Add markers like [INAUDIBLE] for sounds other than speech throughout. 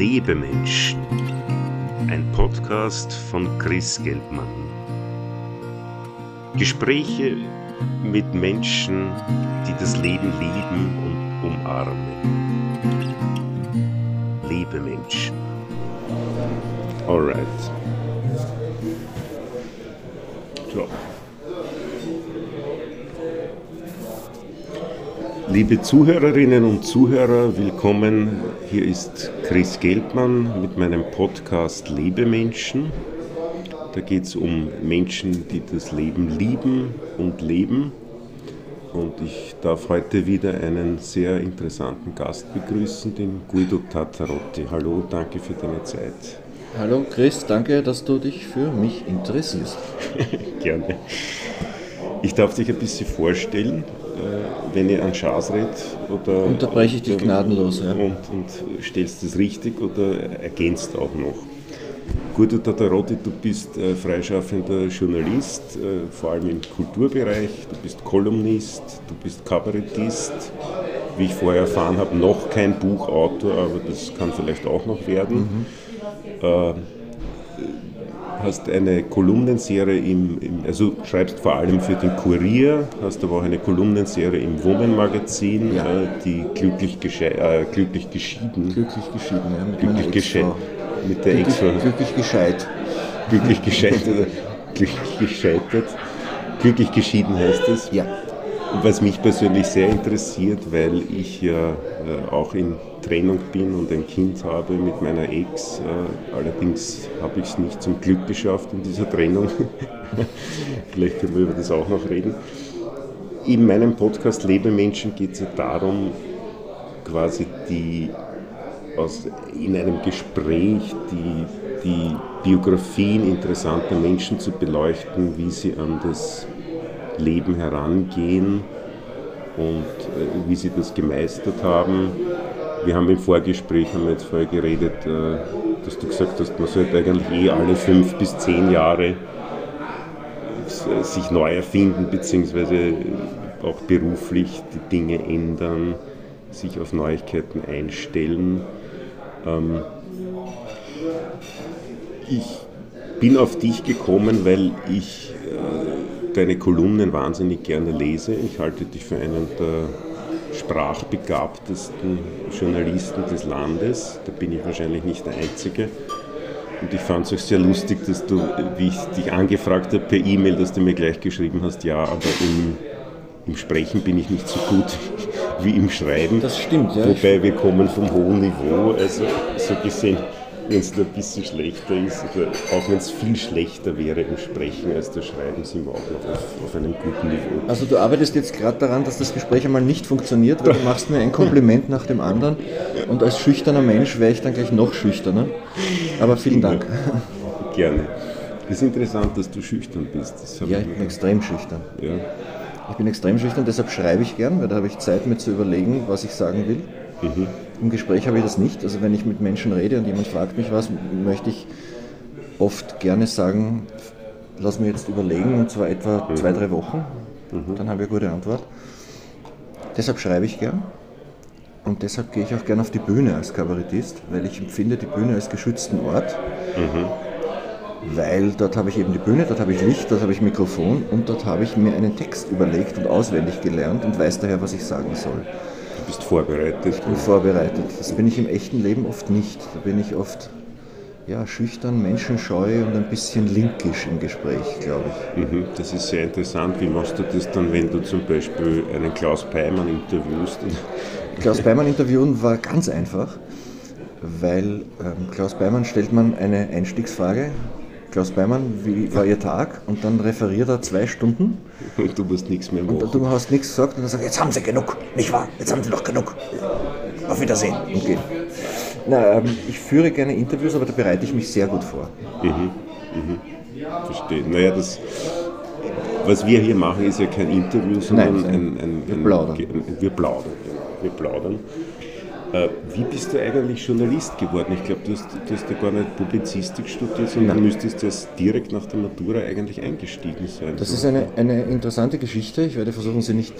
Lebemenschen. Ein Podcast von Chris Geldmann. Gespräche mit Menschen, die das Leben lieben und umarmen. Lebemenschen. Alright. Liebe Zuhörerinnen und Zuhörer, willkommen. Hier ist Chris Geldmann mit meinem Podcast Lebemenschen. Da geht es um Menschen, die das Leben lieben und leben. Und ich darf heute wieder einen sehr interessanten Gast begrüßen, den Guido Tatarotti. Hallo, danke für deine Zeit. Hallo Chris, danke, dass du dich für mich interessierst. [LAUGHS] Gerne. Ich darf dich ein bisschen vorstellen, wenn ich an Schaas rede. Oder Unterbreche ich dich gnadenlos, ja. Und, und stellst das richtig oder ergänzt auch noch. Gut, Tatarotti, du bist äh, freischaffender Journalist, äh, vor allem im Kulturbereich, du bist Kolumnist, du bist Kabarettist, wie ich vorher erfahren habe, noch kein Buchautor, aber das kann vielleicht auch noch werden. Mhm. Äh, hast eine Kolumnenserie im, im, also schreibst vor allem für den Kurier, hast aber auch eine Kolumnenserie im Woman-Magazin, ja. äh, die glücklich, äh, glücklich geschieden. Glücklich geschieden, ja, mit glücklich geschieden. Mit der glücklich, Ex glücklich gescheit. Glücklich gescheit oder [LAUGHS] glücklich gescheitert. Glücklich geschieden heißt es. Ja. Was mich persönlich sehr interessiert, weil ich ja äh, auch in Trennung bin und ein Kind habe mit meiner Ex. Äh, allerdings habe ich es nicht zum Glück geschafft in dieser Trennung. [LAUGHS] Vielleicht können wir über das auch noch reden. In meinem Podcast Lebemenschen geht es ja darum, quasi die aus, in einem Gespräch die, die Biografien interessanter Menschen zu beleuchten, wie sie an das Leben herangehen und äh, wie sie das gemeistert haben. Wir haben im Vorgespräch, haben wir jetzt vorher geredet, äh, dass du gesagt hast, man sollte eigentlich eh alle fünf bis zehn Jahre sich neu erfinden, beziehungsweise auch beruflich die Dinge ändern, sich auf Neuigkeiten einstellen. Ähm, ich bin auf dich gekommen, weil ich deine Kolumnen wahnsinnig gerne lese. Ich halte dich für einen der sprachbegabtesten Journalisten des Landes. Da bin ich wahrscheinlich nicht der Einzige. Und ich fand es auch sehr lustig, dass du, wie ich dich angefragt habe per E-Mail, dass du mir gleich geschrieben hast, ja, aber im, im Sprechen bin ich nicht so gut [LAUGHS] wie im Schreiben. Das stimmt, ja. Wobei wir kommen vom hohen Niveau, also so gesehen wenn es ein bisschen schlechter ist, oder auch wenn es viel schlechter wäre im Sprechen als das Schreiben, sind wir auch noch auf, auf einem guten Niveau. Also du arbeitest jetzt gerade daran, dass das Gespräch einmal nicht funktioniert, weil du machst mir ein Kompliment nach dem anderen und als schüchterner Mensch wäre ich dann gleich noch schüchterner. Aber vielen Dank. [LAUGHS] Gerne. Es ist interessant, dass du schüchtern bist. ja, ich bin extrem schüchtern. Ja. Ich bin extrem schüchtern, deshalb schreibe ich gern, weil da habe ich Zeit, mir zu überlegen, was ich sagen will. Mhm. Im Gespräch habe ich das nicht. Also wenn ich mit Menschen rede und jemand fragt mich was, möchte ich oft gerne sagen, lass mir jetzt überlegen, und zwar etwa mhm. zwei, drei Wochen. Mhm. Dann habe ich eine gute Antwort. Deshalb schreibe ich gern. Und deshalb gehe ich auch gern auf die Bühne als Kabarettist, weil ich empfinde die Bühne als geschützten Ort. Mhm. Weil dort habe ich eben die Bühne, dort habe ich Licht, dort habe ich Mikrofon und dort habe ich mir einen Text überlegt und auswendig gelernt und weiß daher, was ich sagen soll bist vorbereitet. Ich bin vorbereitet. Das bin ich im echten Leben oft nicht. Da bin ich oft ja, schüchtern, menschenscheu und ein bisschen linkisch im Gespräch, glaube ich. Mhm, das ist sehr interessant. Wie machst du das dann, wenn du zum Beispiel einen Klaus Peimann interviewst? Klaus [LAUGHS] Peimann interviewen war ganz einfach, weil ähm, Klaus Peimann stellt man eine Einstiegsfrage Klaus Beimann, wie war Ihr Tag? Und dann referiert er zwei Stunden. Und [LAUGHS] du musst nichts mehr machen. Und du hast nichts gesagt und dann sagt jetzt haben Sie genug, nicht wahr? Jetzt haben Sie noch genug. Auf Wiedersehen und gehen. Na, ähm, ich führe gerne Interviews, aber da bereite ich mich sehr gut vor. Mhm, mhm. Verstehe. Naja, das, was wir hier machen, ist ja kein Interview, sondern Nein, ein, ein, ein, wir plaudern. Wir plaudern, wir plaudern. Äh, wie bist du eigentlich Journalist geworden? Ich glaube, du hast, du hast ja gar nicht Publizistik studiert, sondern du müsstest das direkt nach der Matura eigentlich eingestiegen sein. Das ist eine, eine interessante Geschichte. Ich werde versuchen, sie nicht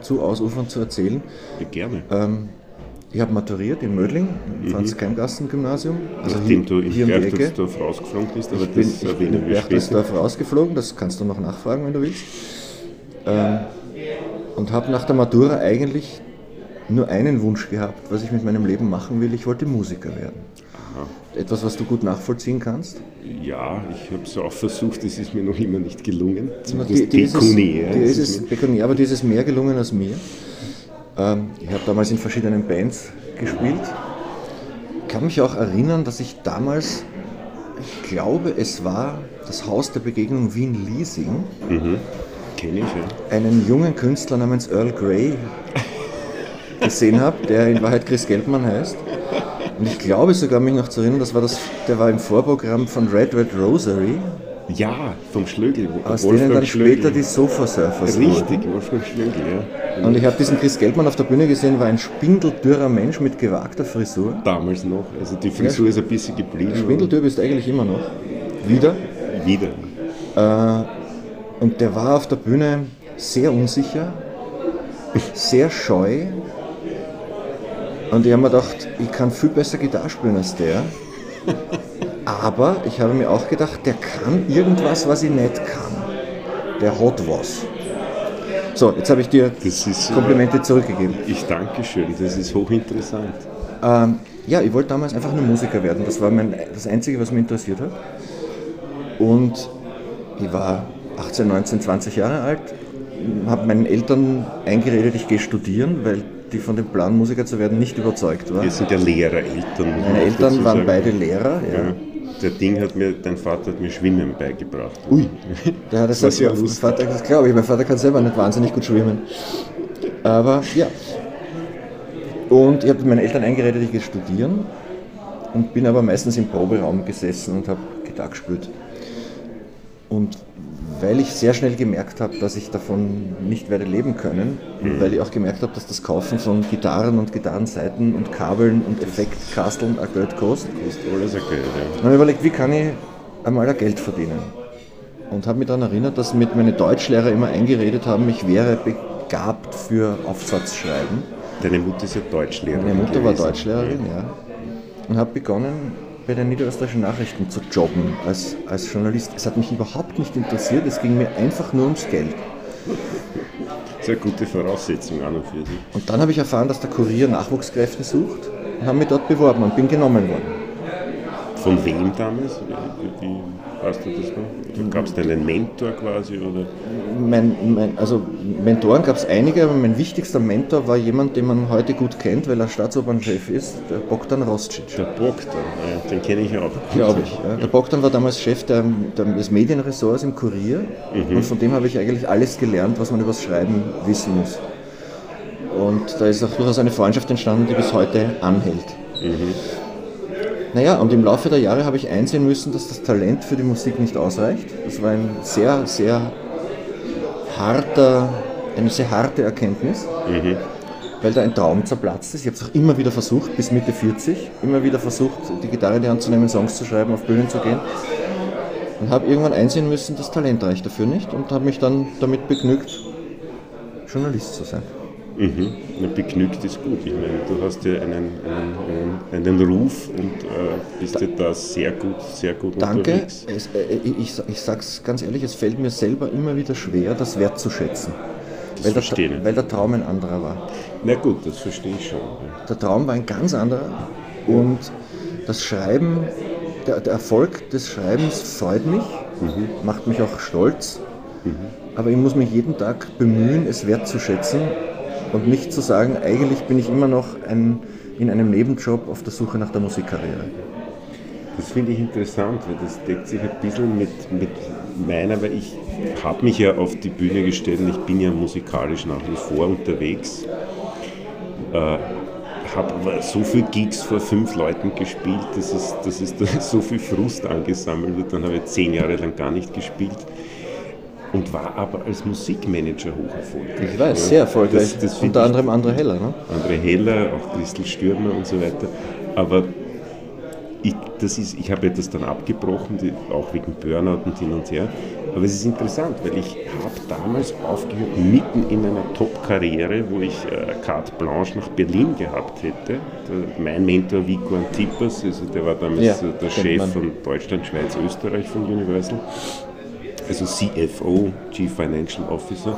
zu ausufernd zu erzählen. Ja, gerne. Ähm, Ich habe maturiert in Mödling, im Mhm. Franz-Keimgassen-Gymnasium. Also Nachdem du in. Berchtesdorf rausgeflogen bist, aber Ich bin, das ich bin in. Berchtesdorf rausgeflogen, das kannst du noch nachfragen, wenn du willst. Ähm, und habe nach der Matura eigentlich nur einen Wunsch gehabt, was ich mit meinem Leben machen will. Ich wollte Musiker werden. Etwas, was du gut nachvollziehen kannst. Ja, ich habe es auch versucht, es ist mir noch immer nicht gelungen. Die, Zumindest die ist es, die ist ist es pekuniär, aber die ist es mehr gelungen als mir. Ähm, ich habe damals in verschiedenen Bands gespielt. Ich kann mich auch erinnern, dass ich damals, ich glaube, es war das Haus der Begegnung Wien-Liesing, Kenne ich, ja. einen jungen Künstler namens Earl Grey gesehen habe, der in Wahrheit Chris Geldmann heißt. Und ich glaube sogar, mich noch zu erinnern, das war das, der war im Vorprogramm von Red Red Rosary, Ja, vom Schlögel. aus denen dann später die Sofa Surfers wurden. Richtig, Wolfgang Schlögel, ja. Und ich habe diesen Chris Geldmann auf der Bühne gesehen, war ein spindeldürrer Mensch mit gewagter Frisur. Damals noch. Also die Frisur ist ein bisschen geblieben. Spindeldürr bist du eigentlich immer noch. Wieder. Wieder. Und der war auf der Bühne sehr unsicher, [LAUGHS] sehr scheu. Und ich habe mir gedacht, ich kann viel besser Gitarre spielen als der. Aber ich habe mir auch gedacht, der kann irgendwas, was ich nicht kann. Der hat was. So, jetzt habe ich dir ist, äh, Komplimente zurückgegeben. Ich danke schön, das ist hochinteressant. Ähm, ja, ich wollte damals einfach nur Musiker werden. Das war mein, das Einzige, was mich interessiert hat. Und ich war 18, 19, 20 Jahre alt, habe meinen Eltern eingeredet, ich gehe studieren, weil die von dem Plan, Musiker zu werden, nicht überzeugt waren. Wir sind ja Lehrereltern. muss man Meine Eltern waren beide Lehrer. Ja. Ja. Der Ding hat mir, dein Vater hat mir Schwimmen beigebracht. Ui, [LAUGHS] der hat das, war mein lustig. Vater, das glaube ich, mein Vater kann selber nicht wahnsinnig gut schwimmen. Aber ja. Und ich habe meinen Eltern eingeredet, ich gehe studieren und bin aber meistens im Proberaum gesessen und habe Gitarre gespielt. Und weil ich sehr schnell gemerkt habe, dass ich davon nicht werde leben können, und weil ich auch gemerkt habe, dass das Kaufen von Gitarren und Gitarrenseiten und Kabeln und Effektkasteln auch Geld kostet, ist alles okay, ja. dann habe ich überlegt, wie kann ich einmal ein Geld verdienen? Und habe mich daran erinnert, dass mit meine Deutschlehrer immer eingeredet haben, ich wäre begabt für Aufsatzschreiben. Deine Mutter ist ja Deutschlehrerin. Meine Mutter war gewesen. Deutschlehrerin, ja. Und habe begonnen, bei den niederösterreichischen Nachrichten zu jobben als, als Journalist. Es hat mich überhaupt nicht interessiert, es ging mir einfach nur ums Geld. Sehr gute Voraussetzung an und für sich. Und dann habe ich erfahren, dass der Kurier Nachwuchskräfte sucht und habe mich dort beworben und bin genommen worden. Von wem damals? Wie, wie weißt du das noch? Gab es da einen Mentor quasi? Oder? Mein, mein, also Mentoren gab es einige, aber mein wichtigster Mentor war jemand, den man heute gut kennt, weil er Staatsopernchef ist, der Bogdan Roscic. Der Bogdan, ja, den kenne ich auch. Glaube ich. Ja. Der Bogdan war damals Chef der, der, des Medienressorts im Kurier und von dem habe ich eigentlich alles gelernt, was man über das Schreiben wissen muss. Und da ist auch durchaus eine Freundschaft entstanden, die bis heute anhält. Naja, und im Laufe der Jahre habe ich einsehen müssen, dass das Talent für die Musik nicht ausreicht. Das war ein sehr, sehr harter, eine sehr harte Erkenntnis, weil da ein Traum zerplatzt ist. Ich habe es auch immer wieder versucht, bis Mitte 40, immer wieder versucht, die Gitarre in die Hand zu nehmen, Songs zu schreiben, auf Bühnen zu gehen. Und habe irgendwann einsehen müssen, das Talent reicht dafür nicht und habe mich dann damit begnügt, Journalist zu sein. Mhm. Begnügt ist gut. Ich meine, du hast ja einen, einen, einen, Ruf und äh, bist ja da sehr gut, sehr gut Danke. unterwegs. Es, äh, ich, ich sage es ganz ehrlich, es fällt mir selber immer wieder schwer, das wertzuschätzen. Weil der, verstehe ich. weil der Traum ein anderer war. Na gut, das verstehe ich schon. ja. Der Traum war ein ganz anderer und das Schreiben, der, der Erfolg des Schreibens freut mich, macht mich auch stolz, aber ich muss mich jeden Tag bemühen, es wertzuschätzen und nicht zu sagen, eigentlich bin ich immer noch ein, in einem Nebenjob auf der Suche nach der Musikkarriere. Das finde ich interessant, weil das deckt sich ein bisschen mit, mit meiner, weil ich habe mich ja auf die Bühne gestellt und ich bin ja musikalisch nach wie vor unterwegs. Äh, habe aber so viele Gigs vor fünf Leuten gespielt, dass, es, dass es da [LAUGHS] so viel Frust angesammelt wird. Dann habe ich zehn Jahre lang gar nicht gespielt und war aber als Musikmanager hoch erfolgreich. Ich weiß, Ja, sehr erfolgreich. Das, das Unter anderem André Heller. Ne? André Heller, auch Christel Stürmer und so weiter. Aber ich, das ist, ich habe das dann abgebrochen, die, auch wegen Burnout und hin und her. Aber es ist interessant, weil ich habe damals aufgehört, mitten in einer Top-Karriere, wo ich äh, carte blanche nach Berlin gehabt hätte. Der, mein Mentor Vico Antipas, also der war damals ja, der Chef man. von Deutschland, Schweiz, Österreich von Universal, also CFO, Chief Financial Officer.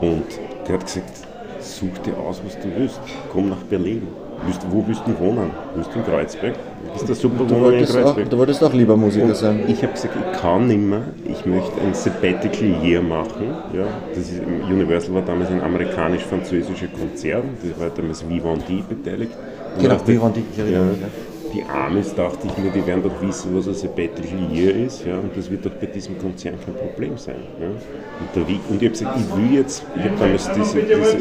Und der hat gesagt, such dir aus, was du willst, komm nach Berlin. Wo willst du wohnen? Willst du in Kreuzberg? Ist das super du wolltest, auch, du wolltest auch lieber Musiker und sein. Ich habe gesagt, ich kann nicht mehr. Ich möchte ein Sabbatical Year machen. Ja, das ist, Universal war damals ein amerikanisch-französischer Konzern. Das war damals Vivendi beteiligt. Und genau, Vivendi, mich. Ja, die Amis, dachte ich mir, die werden doch wissen, was ein Sabbatical Year ist. Ja, und das wird doch bei diesem Konzern kein Problem sein. Ja. Und, der, und ich habe gesagt, ich will jetzt, ich habe damals diese, diese,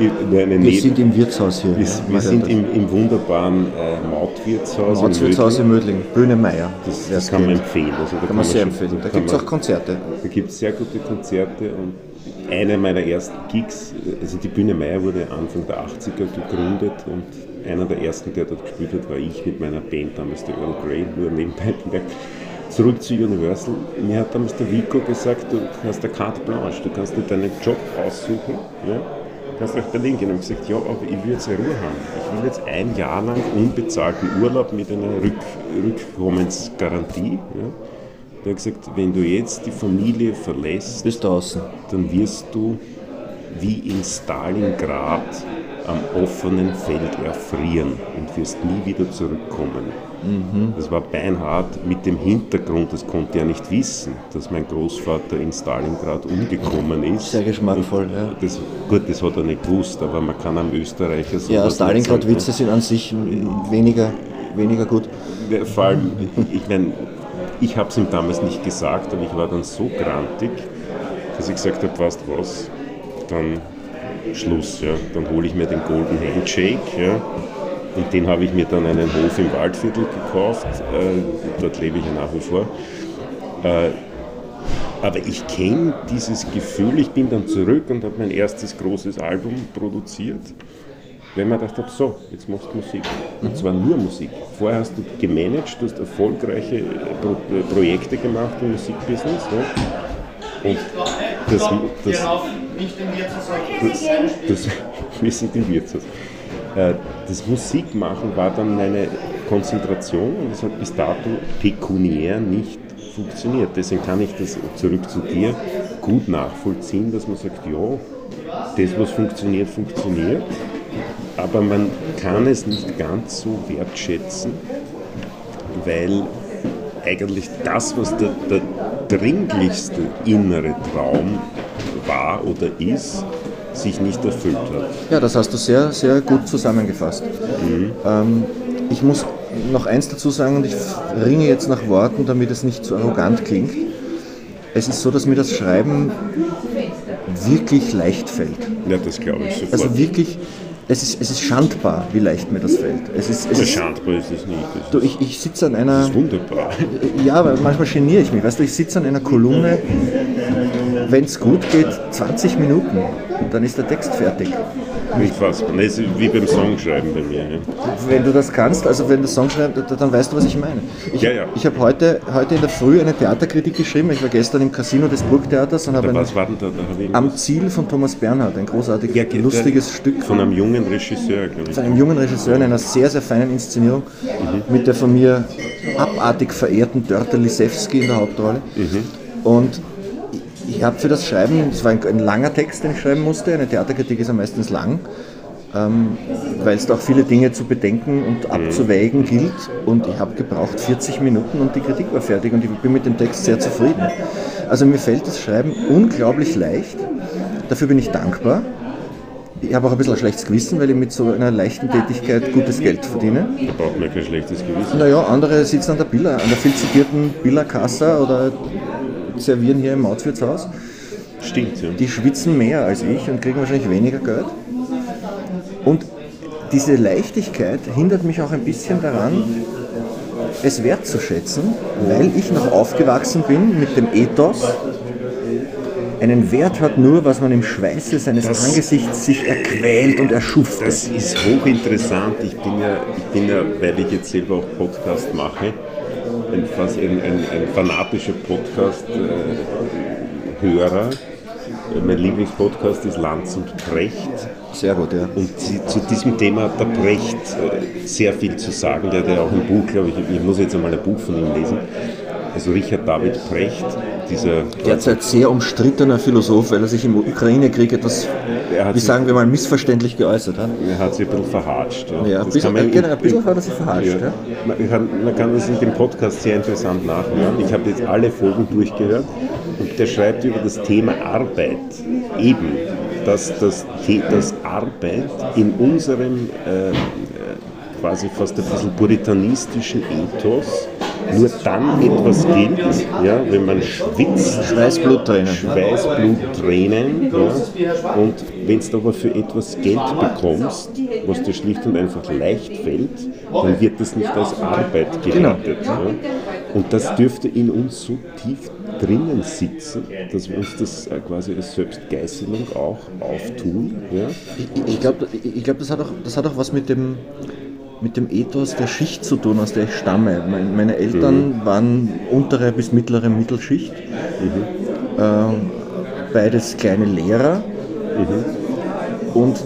diese eine wir sind im Wirtshaus hier. Wir, wir sind im, im, wunderbaren äh, Mautwirtshaus. Mautwirtshaus in Mödling, Böhne Meier. Das, das kann man empfehlen. Also, da kann, man sehr empfehlen. Da gibt es auch Konzerte. Da gibt es sehr gute Konzerte und eine meiner ersten Gigs, also die Bühne Meier wurde Anfang der 80er gegründet und einer der ersten, der dort gespielt hat, war ich mit meiner Band damals, der Earl Grey, nur nebenbei [LAUGHS] bemerkt. Zurück zu Universal. Mir hat damals der Vico gesagt, du hast eine Carte Blanche, du kannst dir deinen Job aussuchen. Ja? Du kannst nach Berlin gehen. Und gesagt, ja, aber ich will jetzt eine Ruhe haben. Ich will jetzt ein Jahr lang unbezahlten Urlaub mit einer Rück Rückkommensgarantie. Ja? Der hat gesagt, wenn du jetzt die Familie verlässt, Bist draußen. dann wirst du wie in Stalingrad am offenen Feld erfrieren und wirst nie wieder zurückkommen. Mhm. Das war beinhart mit dem Hintergrund, das konnte er nicht wissen, dass mein Großvater in Stalingrad umgekommen ist. Sehr geschmackvoll, und ja. Das, gut, das hat er nicht gewusst, aber man kann am Österreicher so. Ja, Stalingrad-Witze sind an sich weniger, weniger gut. Vor allem, ich meine, ich habe es ihm damals nicht gesagt, aber ich war dann so grantig, dass ich gesagt habe, weißt was, dann Schluss. Ja. Dann hole ich mir den Golden Handshake. Ja. Und den habe ich mir dann einen Hof im Waldviertel gekauft. Äh, dort lebe ich ja nach wie vor. Äh, aber ich kenne dieses Gefühl, ich bin dann zurück und habe mein erstes großes Album produziert, weil man gedacht habe, so, jetzt machst du Musik. Und zwar nur Musik. Vorher hast du gemanagt, du hast erfolgreiche Pro Projekte gemacht im Musikbusiness. Ja. Und das, das, nicht im Wirtshaus. Das, [LAUGHS] wir sind im Wirtshaus. Äh, das Musikmachen war dann meine Konzentration und es hat bis dato pekuniär nicht funktioniert. Deswegen kann ich das zurück zu dir gut nachvollziehen, dass man sagt, ja, das, was funktioniert, funktioniert, aber man kann es nicht ganz so wertschätzen, weil eigentlich das, was der, der dringlichste innere Traum war oder ist, sich nicht erfüllt hat. Ja, das hast du sehr, sehr gut zusammengefasst. Mhm. Ähm, ich muss noch eins dazu sagen und ich ringe jetzt nach Worten, damit es nicht zu arrogant klingt. Es ist so, dass mir das Schreiben wirklich leicht fällt. Ja, das glaube ich sofort. Also wirklich, es ist, es ist schandbar, wie leicht mir das fällt. Es ist, es ist, schandbar ist es nicht. Du, ich, ich sitze an einer. Das ist wunderbar. Ja, aber manchmal geniere ich mich. Weißt du, ich sitze an einer Kolumne, wenn es gut geht, 20 Minuten, dann ist der Text fertig. Nicht fast. Das ist wie beim Songschreiben bei mir. Ja. Wenn du das kannst, also wenn du Song schreibst, dann weißt du, was ich meine. Ich, ja, ja. ich habe heute, heute in der Früh eine Theaterkritik geschrieben. Ich war gestern im Casino des Burgtheaters und habe was war denn da, da Am Ziel von Thomas Bernhard, ein großartiges, ja, lustiges Stück. Von einem jungen Regisseur, glaube ich. Von einem jungen Regisseur in einer sehr, sehr feinen Inszenierung mhm. mit der von mir abartig verehrten Dörte Lisewski in der Hauptrolle. Mhm. Und ich habe für das Schreiben, es war ein, ein, langer Text, den ich schreiben musste, eine Theaterkritik ist ja meistens lang, ähm, weil es da auch viele Dinge zu bedenken und mhm. abzuwägen gilt. Und ich habe gebraucht 40 Minuten und die Kritik war fertig und ich bin mit dem Text sehr zufrieden. Also mir fällt das Schreiben unglaublich leicht. Dafür bin ich dankbar. Ich habe auch ein bisschen ein schlechtes Gewissen, weil ich mit so einer leichten Tätigkeit gutes Geld verdiene. Da braucht man kein schlechtes Gewissen. Naja, andere sitzen an der Billa, an der viel zitierten Billa-Kassa oder servieren hier im Mautwirtshaus. Stimmt, ja. Die schwitzen mehr als ich und kriegen wahrscheinlich weniger Geld. Und diese Leichtigkeit hindert mich auch ein bisschen daran, es wertzuschätzen, weil ich noch aufgewachsen bin mit dem Ethos, einen Wert hat nur, was man im Schweiße seines das, Angesichts sich erquält und erschuftet. Das ist hochinteressant. Ich bin ja, ich bin ja, weil ich jetzt selber auch Podcast mache, ein, fast ein, ein, fanatischer Podcast-Hörer. Mein Lieblingspodcast ist Lanz und Precht. Sehr gut, ja. Und zu diesem Thema hat der Brecht äh, sehr viel zu sagen. Der hat ja auch ein Buch, glaube ich, ich muss jetzt einmal ein Buch von ihm lesen. Also Richard David Brecht, dieser... Derzeit sehr umstrittener Philosoph, weil er sich im Ukraine-Krieg etwas, wie sagen wir mal, missverständlich geäußert hat. Er hat sich ein bisschen verhatscht. Ja, ja ein, bisschen, man, genau, ein bisschen hat er sich verhatscht. Ja. Ja. Man, kann, man, kann, das in dem Podcast sehr interessant nachhören. Ich habe jetzt alle Folgen durchgehört und der schreibt über das Thema Arbeit eben, dass das, das Arbeit in unserem äh, quasi fast ein bisschen puritanistischen Ethos nur dann etwas gilt, ja, wenn man schwitzt. Schweißbluttränen. Schweißbluttränen. Ja, und wenn du aber für etwas Geld bekommst, was dir schlicht und einfach leicht fällt, dann wird das nicht als Arbeit gewertet. Genau. Ja. Und das dürfte in uns so tief drinnen sitzen, dass wir uns das äh, quasi als Selbstgeißelung auch auftun. Ja? Ich, ich glaube, ich glaub, das, hat auch, das hat auch was mit dem, mit dem Ethos der Schicht zu tun, aus der ich stamme. Meine Eltern mhm. waren untere bis mittlere Mittelschicht, mhm. äh, beides kleine Lehrer. Mhm. Und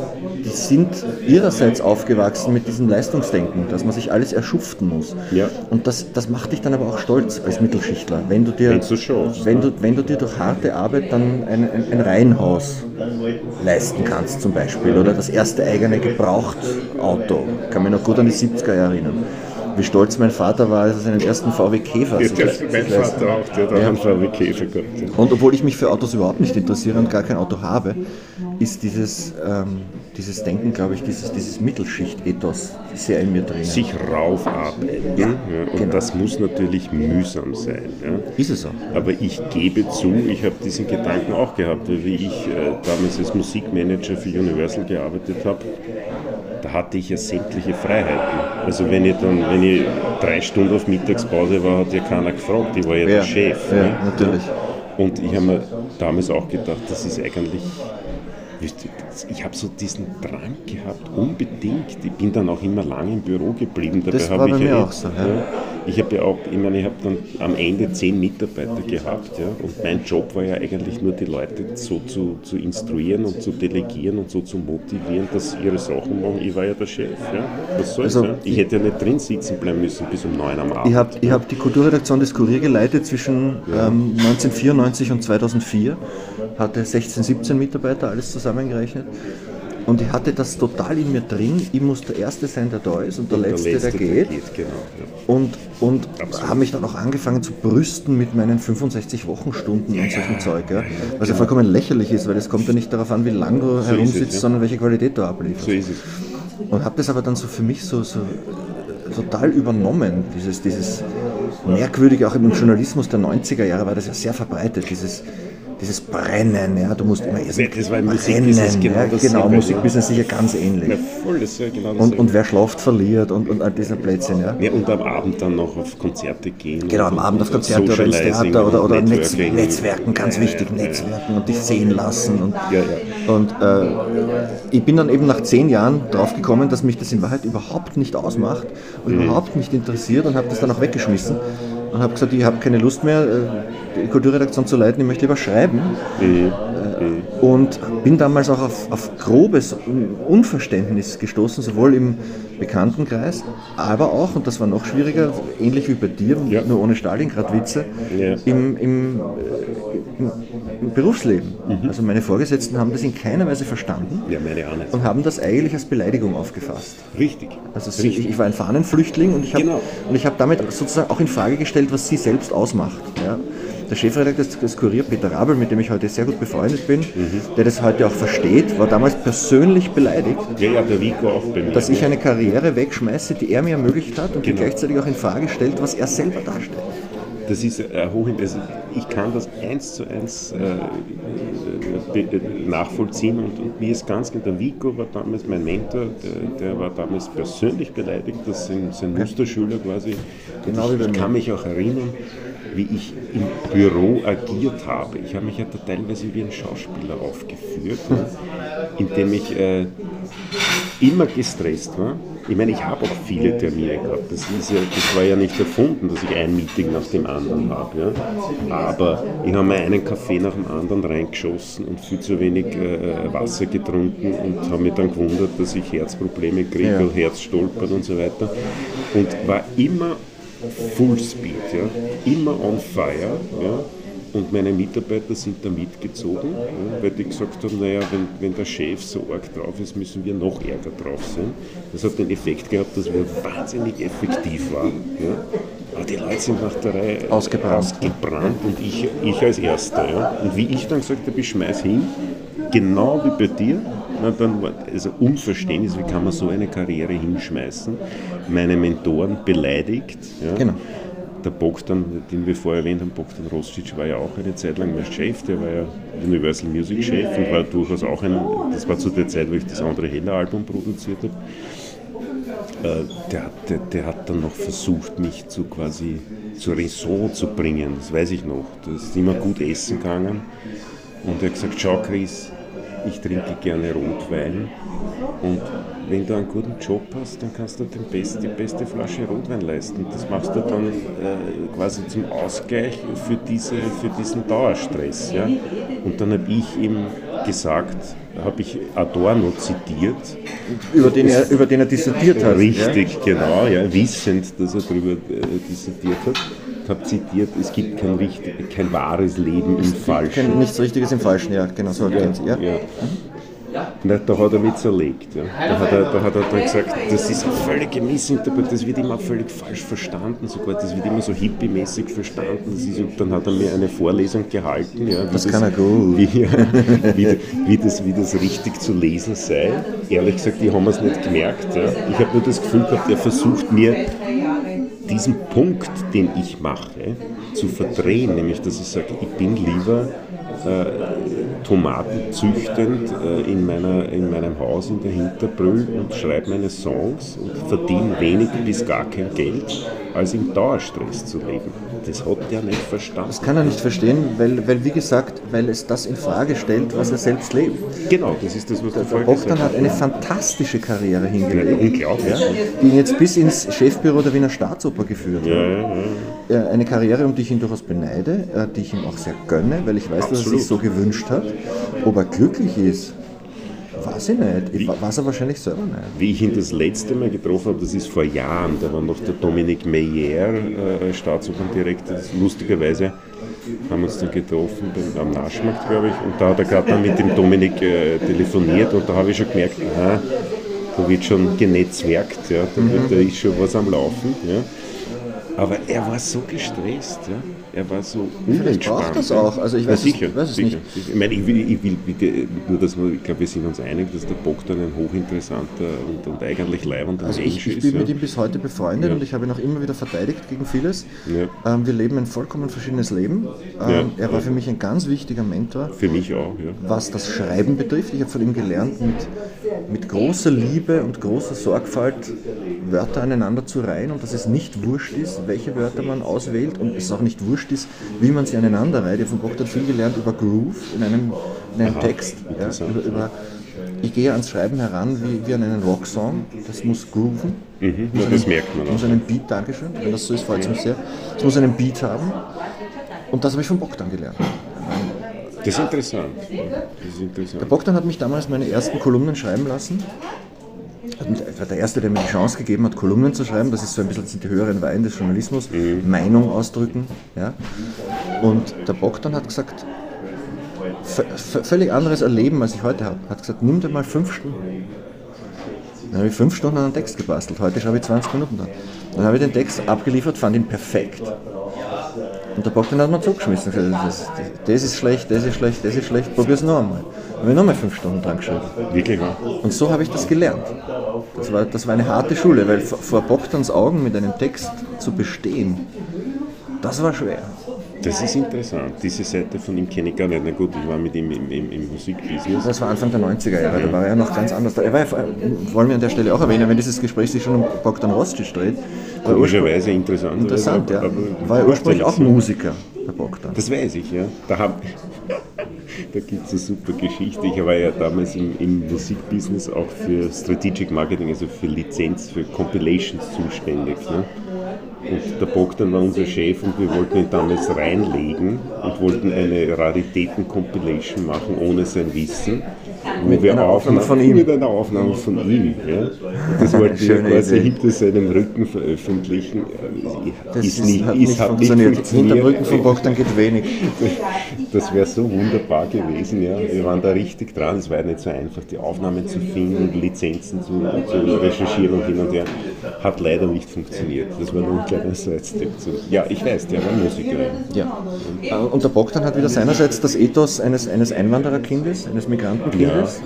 sind ihrerseits aufgewachsen mit diesem Leistungsdenken, dass man sich alles erschuften muss. Ja. Und das, das macht dich dann aber auch stolz als Mittelschichtler, wenn du dir, schaust, wenn, du, wenn du dir durch harte Arbeit dann ein, ein, ein Reihenhaus leisten kannst zum Beispiel oder das erste eigene Gebrauchtauto. Ich kann mich noch gut an die 70er Jahre erinnern wie stolz mein Vater war, als er seinen ersten VW Käfer ja, der, Mein Vater auch, der hat ja. einen VW Käfer gehabt. Und obwohl ich mich für Autos überhaupt nicht interessiere und gar kein Auto habe, ist dieses, ähm, dieses Denken, glaube ich, dieses, dieses Mittelschicht-Ethos sehr in mir drin. Sich raufarbeiten. Ja, ja, und genau. das muss natürlich mühsam sein. Ja. Ist es auch. Aber ich gebe zu, ich habe diesen Gedanken auch gehabt, wie ich äh, damals als Musikmanager für Universal gearbeitet habe da hatte ich ja sämtliche Freiheiten. Also wenn ich dann, wenn ich drei Stunden auf Mittagspause war, hat ja keiner gefragt, ich war ja, ja der Chef. Ja, ne? natürlich. Und ich habe mir damals auch gedacht, das ist eigentlich ich habe so diesen Drang gehabt, unbedingt. Ich bin dann auch immer lange im Büro geblieben. Dabei das war bei mir auch so. Ja. Ich habe ja auch, ich meine, ich habe dann am Ende zehn Mitarbeiter gehabt, ja, und mein Job war ja eigentlich nur die Leute so zu, zu instruieren und zu delegieren und so zu motivieren, dass sie ihre Sachen machen. Ich war ja der Chef. Ja. Was soll's, also, ja? Ich hätte ja nicht drin sitzen bleiben müssen bis um neun am Abend. Ich habe hab die Kulturredaktion des Kurier geleitet zwischen ja. ähm, 1994 und 2004, hatte 16, 17 Mitarbeiter, alles zusammengerechnet. Und ich hatte das total in mir drin. Ich muss der Erste sein, der da ist und der, und Letzte, der, Letzte, der geht. Der geht genau, ja. Und, und habe mich dann auch angefangen zu brüsten mit meinen 65 Wochenstunden ja, und solchen ja, Zeug. Ja. Was ja vollkommen lächerlich ist, weil es kommt ja nicht darauf an, wie lange du so herumsitzt, es, sondern welche Qualität du ablieferst. So ist es. Und habe das aber dann so für mich so, so total übernommen, dieses, dieses merkwürdige, auch im Journalismus der 90er Jahre war das ja sehr verbreitet, dieses dieses Brennen, ja, du musst immer erst das war Musikbusiness genau ja, Genau, Musikbusiness sicher ganz ähnlich. Ja, voll, das ist genau und, und wer schlaft, verliert und, und all dieser Plätzchen, ja. ja. Und am Abend dann noch auf Konzerte gehen. Genau, am Abend auf Konzerte oder ins Theater oder, oder Netz, Netzwerken, ganz wichtig, Netzwerken und dich sehen lassen. Und, und äh, ich bin dann eben nach zehn Jahren draufgekommen, dass mich das in Wahrheit überhaupt nicht ausmacht und mhm. überhaupt nicht interessiert und habe das dann auch weggeschmissen und habe gesagt, ich habe keine Lust mehr, äh, die Kulturredaktion zu leiten, ich möchte lieber schreiben. Mhm. Und bin damals auch auf, auf grobes Unverständnis gestoßen, sowohl im Bekanntenkreis, aber auch, und das war noch schwieriger, ähnlich wie bei dir, ja. nur ohne Stalingrad-Witze, ja. im, im, im, im, Berufsleben. Mhm. Also meine Vorgesetzten haben das in keiner Weise verstanden ja, und haben das eigentlich als Beleidigung aufgefasst. Richtig. Also Richtig. Ich, ich, war ein Fahnenflüchtling und ich habe genau. hab damit sozusagen auch in Frage gestellt, was sie selbst ausmacht. Ja? Der Chefredakteur des Kurier, Peter Rabel, mit dem ich heute sehr gut befreundet bin, mhm. der das heute auch versteht, war damals persönlich beleidigt, ja, ja, der Vico auch bei mir, dass ich eine Karriere wegschmeiße, die er mir ermöglicht hat und genau. die gleichzeitig auch in Frage stellt, was er selber darstellt. Das ist äh, hoch, also ich kann das eins zu eins äh, nachvollziehen und, und, mir ist ganz klar, der Vico war damals mein Mentor, der, der war damals persönlich beleidigt, dass sein, sein Musterschüler quasi, genau ich, ich kann mich auch erinnern, wie ich im Büro agiert habe. Ich habe mich ja da teilweise wie ein Schauspieler aufgeführt, indem ich äh, immer gestresst war. Ich meine, ich habe auch viele Termine gehabt. Das, ist ja, das war ja nicht erfunden, dass ich ein Meeting nach dem anderen habe. Ja. Aber ich habe mir einen Kaffee nach dem anderen reingeschossen und viel zu wenig äh, Wasser getrunken und habe mich dann gewundert, dass ich Herzprobleme kriege, ja. Herzstolpern und so weiter. Und war immer Full Speed, ja. immer on fire. Ja und meine Mitarbeiter sind da mitgezogen, ja, weil die gesagt haben, naja, wenn, wenn der Chef so arg drauf ist, müssen wir noch ärger drauf sein. Das hat den Effekt gehabt, dass wir wahnsinnig effektiv waren. Ja. Aber die Leute sind nach der Reihe ausgebrannt, ausgebrannt und ich, ich als Erster. Ja. Und wie ich dann gesagt habe, ich schmeiß hin, genau wie bei dir, dann war also Unverständnis, wie kann man so eine Karriere hinschmeißen, meine Mentoren beleidigt. Ja. Genau der Bogdan, den wir vorher erwähnt haben, Bogdan Rostic war ja auch eine Zeit lang mein Chef, der war ja Universal Music Chef und war durchaus auch ein, das war zu der Zeit, wo ich das andere Heller Album produziert habe. Äh, der, der, der, hat dann noch versucht, mich zu quasi zur Raison zu bringen, das weiß ich noch. Das ist immer gut essen gegangen und er hat gesagt, schau Chris, ich trinke gerne Rotwein und wenn du einen guten Job hast, dann kannst du den best, die beste Flasche Rotwein leisten. Das machst du dann äh, quasi zum Ausgleich für, diese, für diesen Dauerstress. Ja? Und dann habe ich ihm gesagt, habe ich Adorno zitiert. Über den, er, über den er dissertiert hat. Richtig, ja? genau, ja, wissend, dass er darüber äh, dissertiert hat habe zitiert, es gibt kein, richtig, kein wahres Leben im Falschen. Kein, nichts Richtiges im Falschen, ja, genau so ja, ja. ja. Na, da hat er mich zerlegt. Ja. Da, hat er, da hat er dann gesagt, das ist eine völlige Missinterpretation, das wird immer völlig falsch verstanden, sogar das wird immer so hippie-mäßig verstanden. Ist, und dann hat er mir eine Vorlesung gehalten, ja, wie, das, das, [LAUGHS] wie, wie, wie, das, wie das richtig zu lesen sei. Ehrlich gesagt, die haben es nicht gemerkt. Ja. Ich habe nur das Gefühl gehabt, er versucht mir diesen Punkt, den ich mache, zu verdrehen, nämlich dass ich sage, ich bin lieber äh, Tomaten züchtend äh, in, meiner, in meinem Haus in der Hinterbrüll und schreibe meine Songs und verdiene wenig bis gar kein Geld, als im Dauerstress zu leben. Das hat er nicht verstanden. Das kann er nicht verstehen, weil, weil wie gesagt, weil es das in Frage stellt, was er selbst lebt. Genau, das ist das, was der vorher Bogdan hat eine fantastische Karriere hingelegt, unglaublich. Ja, die ihn jetzt bis ins Chefbüro der Wiener Staatsoper geführt hat. Ja, ja, ja. Eine Karriere, um die ich ihn durchaus beneide, äh, die ich ihm auch sehr gönne, weil ich weiß, Absolut. dass er sich so gewünscht hat. Ob er glücklich ist, Weiß ich nicht. Ich weiß er wahrscheinlich selber nicht. Wie ich ihn das letzte Mal getroffen habe, das ist vor Jahren, da war noch der Dominique Meyer, äh, Staatsoperndirektor, lustigerweise haben wir uns dann getroffen beim, am Naschmarkt, glaube ich, und da hat er gerade dann mit dem Dominik äh, telefoniert und da habe ich schon gemerkt, aha, da wird schon genetzwerkt, ja, da, mhm. da ist schon was am Laufen. Ja. Aber er war so gestresst, ja. Er war so unentspannt. Vielleicht braucht das auch. Also ich weiß, ja, sicher, es, weiß sicher, es nicht. Ich meine, ich will, ich will bitte, nur, dass wir, ich glaube, wir sind uns einig, dass der Bogdan ein hochinteressanter und, und eigentlich leibender also Mensch ich, ist. Ich bin ja. mit ihm bis heute befreundet ja. und ich habe ihn auch immer wieder verteidigt gegen vieles. Ähm, wir leben ein vollkommen verschiedenes Leben. Ähm, er war für mich ein ganz wichtiger Mentor. Für mich auch, ja. Was das Schreiben betrifft. Ich habe von ihm gelernt, mit, mit großer Liebe und großer Sorgfalt Wörter aneinander zu reihen und dass es nicht wurscht ist, welche Wörter man auswählt und es auch nicht wurscht ist, wie man sie aneinander reiht. Ich habe von Bogdan viel gelernt über Groove in einem, in einem Aha, Text. Ja, über, über, ich gehe ans Schreiben heran wie, wie an einen Rocksong. Das muss grooven. Mhm, muss das einen, merkt man auch. muss einen Beat, Dankeschön, wenn das so ist, freut es mich sehr. Es muss einen Beat haben. Und das habe ich von Bogdan gelernt. Das ist interessant. Das ist interessant. Der Bogdan hat mich damals meine ersten Kolumnen schreiben lassen war der Erste, der mir die Chance gegeben hat, Kolumnen zu schreiben. Das ist so ein bisschen die höheren Wein des Journalismus, mhm. Meinung ausdrücken. Ja. Und der Bogdan hat gesagt, völlig anderes Erleben, als ich heute habe. Hat gesagt, nimm dir mal fünf Stunden. Dann habe ich fünf Stunden an einen Text gebastelt. Heute schreibe ich 20 Minuten dran. Dann habe ich den Text abgeliefert, fand ihn perfekt. Und der Bogdan hat mir zugeschmissen. Das, das, ist schlecht, das ist schlecht, das ist schlecht, probier es noch einmal. Habe ich nochmal fünf Stunden dran geschrieben. Wirklich? Und so habe ich das gelernt. Das war, das war eine harte Schule, weil vor Bogdans Augen mit einem Text zu bestehen, das war schwer. Das ist interessant. Diese Seite von ihm kenne ich gar nicht. Na gut, ich war mit ihm im, im, im Musikbusiness. Das war Anfang der 90er Jahre, da war er noch ganz anders. Er war ja, wollen wir an der Stelle auch erwähnen, wenn dieses Gespräch sich schon um Bogdan Rostic dreht. Komischerweise interessant. Interessant, ja. War ja ursprünglich auch Musiker, der Bogdan. Das weiß ich, ja. Da [LAUGHS] da gibt es eine super Geschichte. Ich war ja damals im, im Musikbusiness auch für Strategic Marketing, also für Lizenz, für Compilations zuständig. Ne? Und der Bogdan war unser Chef und wir wollten ihn damals reinlegen und wollten eine Raritäten-Compilation machen ohne sein Wissen. Wo mit wir einer Aufnahme von ihm. Mit einer Aufnahme von ihm. Ja. Das wollten wir [LAUGHS] Schöne quasi hinter seinem Rücken veröffentlichen. Das ist nicht, hat ist, nicht hat funktioniert. Nicht funktioniert. Hinter Rücken von Bogdan geht wenig. [LAUGHS] Das wäre so wunderbar gewesen, ja. Wir waren da richtig dran. Es war ja nicht so einfach, die Aufnahmen zu finden, Lizenzen zu, zu recherchieren und hin und her. Hat leider nicht funktioniert. Das war nur ein kleiner Sidestep. Ja, ich weiß, der war Musiker. Ja. Und der Bogdan hat wieder seinerseits das Ethos eines, eines Einwandererkindes, eines Ja, Migrantenkindes.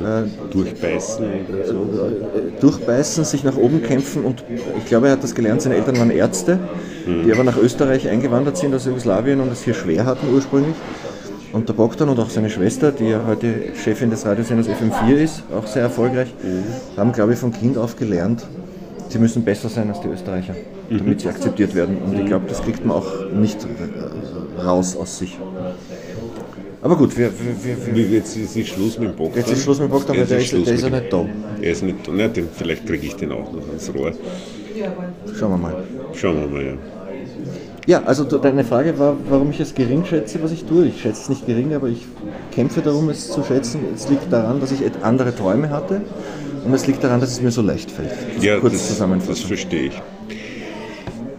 ja. Also durchbeißen und so. Äh, Durchbeißen, sich nach oben kämpfen und ich glaube, er hat das gelernt, seine Eltern waren Ärzte, die aber nach Österreich eingewandert sind aus Jugoslawien und es hier schwer hatten ursprünglich. Und der Bogdan und auch seine Schwester, die ja heute Chefin des Radiosenders FM4 ist, auch sehr erfolgreich, haben, glaube ich, von Kind auf gelernt, sie müssen besser sein als die Österreicher, damit sie akzeptiert werden. Und ich glaube, das kriegt man auch nicht äh, raus aus sich. Aber gut, wir, wir, wir, Jetzt ist Schluss mit dem Bogdan. jetzt ist Schluss mit Bogdan, weil Jetzt der ist Schluss der ist ja nicht da. Er ist nicht da. Na, den, vielleicht kriege ich den auch noch ans Rohr. Schauen wir mal. Schauen wir mal, ja. Ja, also deine Frage war, warum ich es gering schätze, was ich tue. Ich schätze es nicht gering, aber ich kämpfe darum, es zu schätzen. Es liegt daran, dass ich andere Träume hatte und es liegt daran, dass es mir so leicht fällt. Das Ja, kurz das, das verstehe ich.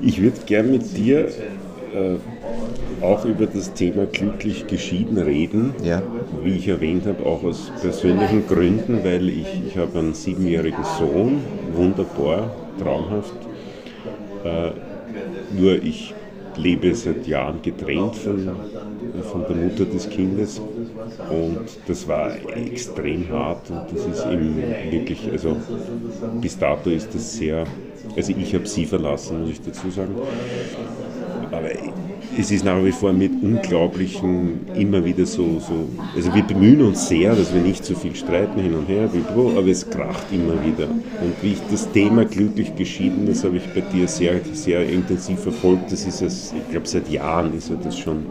Ich würde gern mit dir äh, auch über das Thema glücklich geschieden reden. Ja. Wie ich erwähnt habe, auch aus persönlichen Gründen, weil ich, ich habe einen siebenjährigen Sohn, wunderbar, traumhaft. Äh, nur ich lebe seit Jahren getrennt von, von der Mutter des Kindes und das war extrem hart und das ist eben wirklich, also bis dato ist das sehr, also ich habe sie verlassen, muss ich dazu sagen, aber es ist nach wie vor mit unglaublichen, immer wieder so, so, also wir bemühen uns sehr, dass wir nicht so viel streiten hin und her, aber es kracht immer wieder. Und wie ich das Thema glücklich geschieden, das habe ich bei dir sehr, sehr intensiv verfolgt. Das ist es, ich glaube seit Jahren ist ja das schon.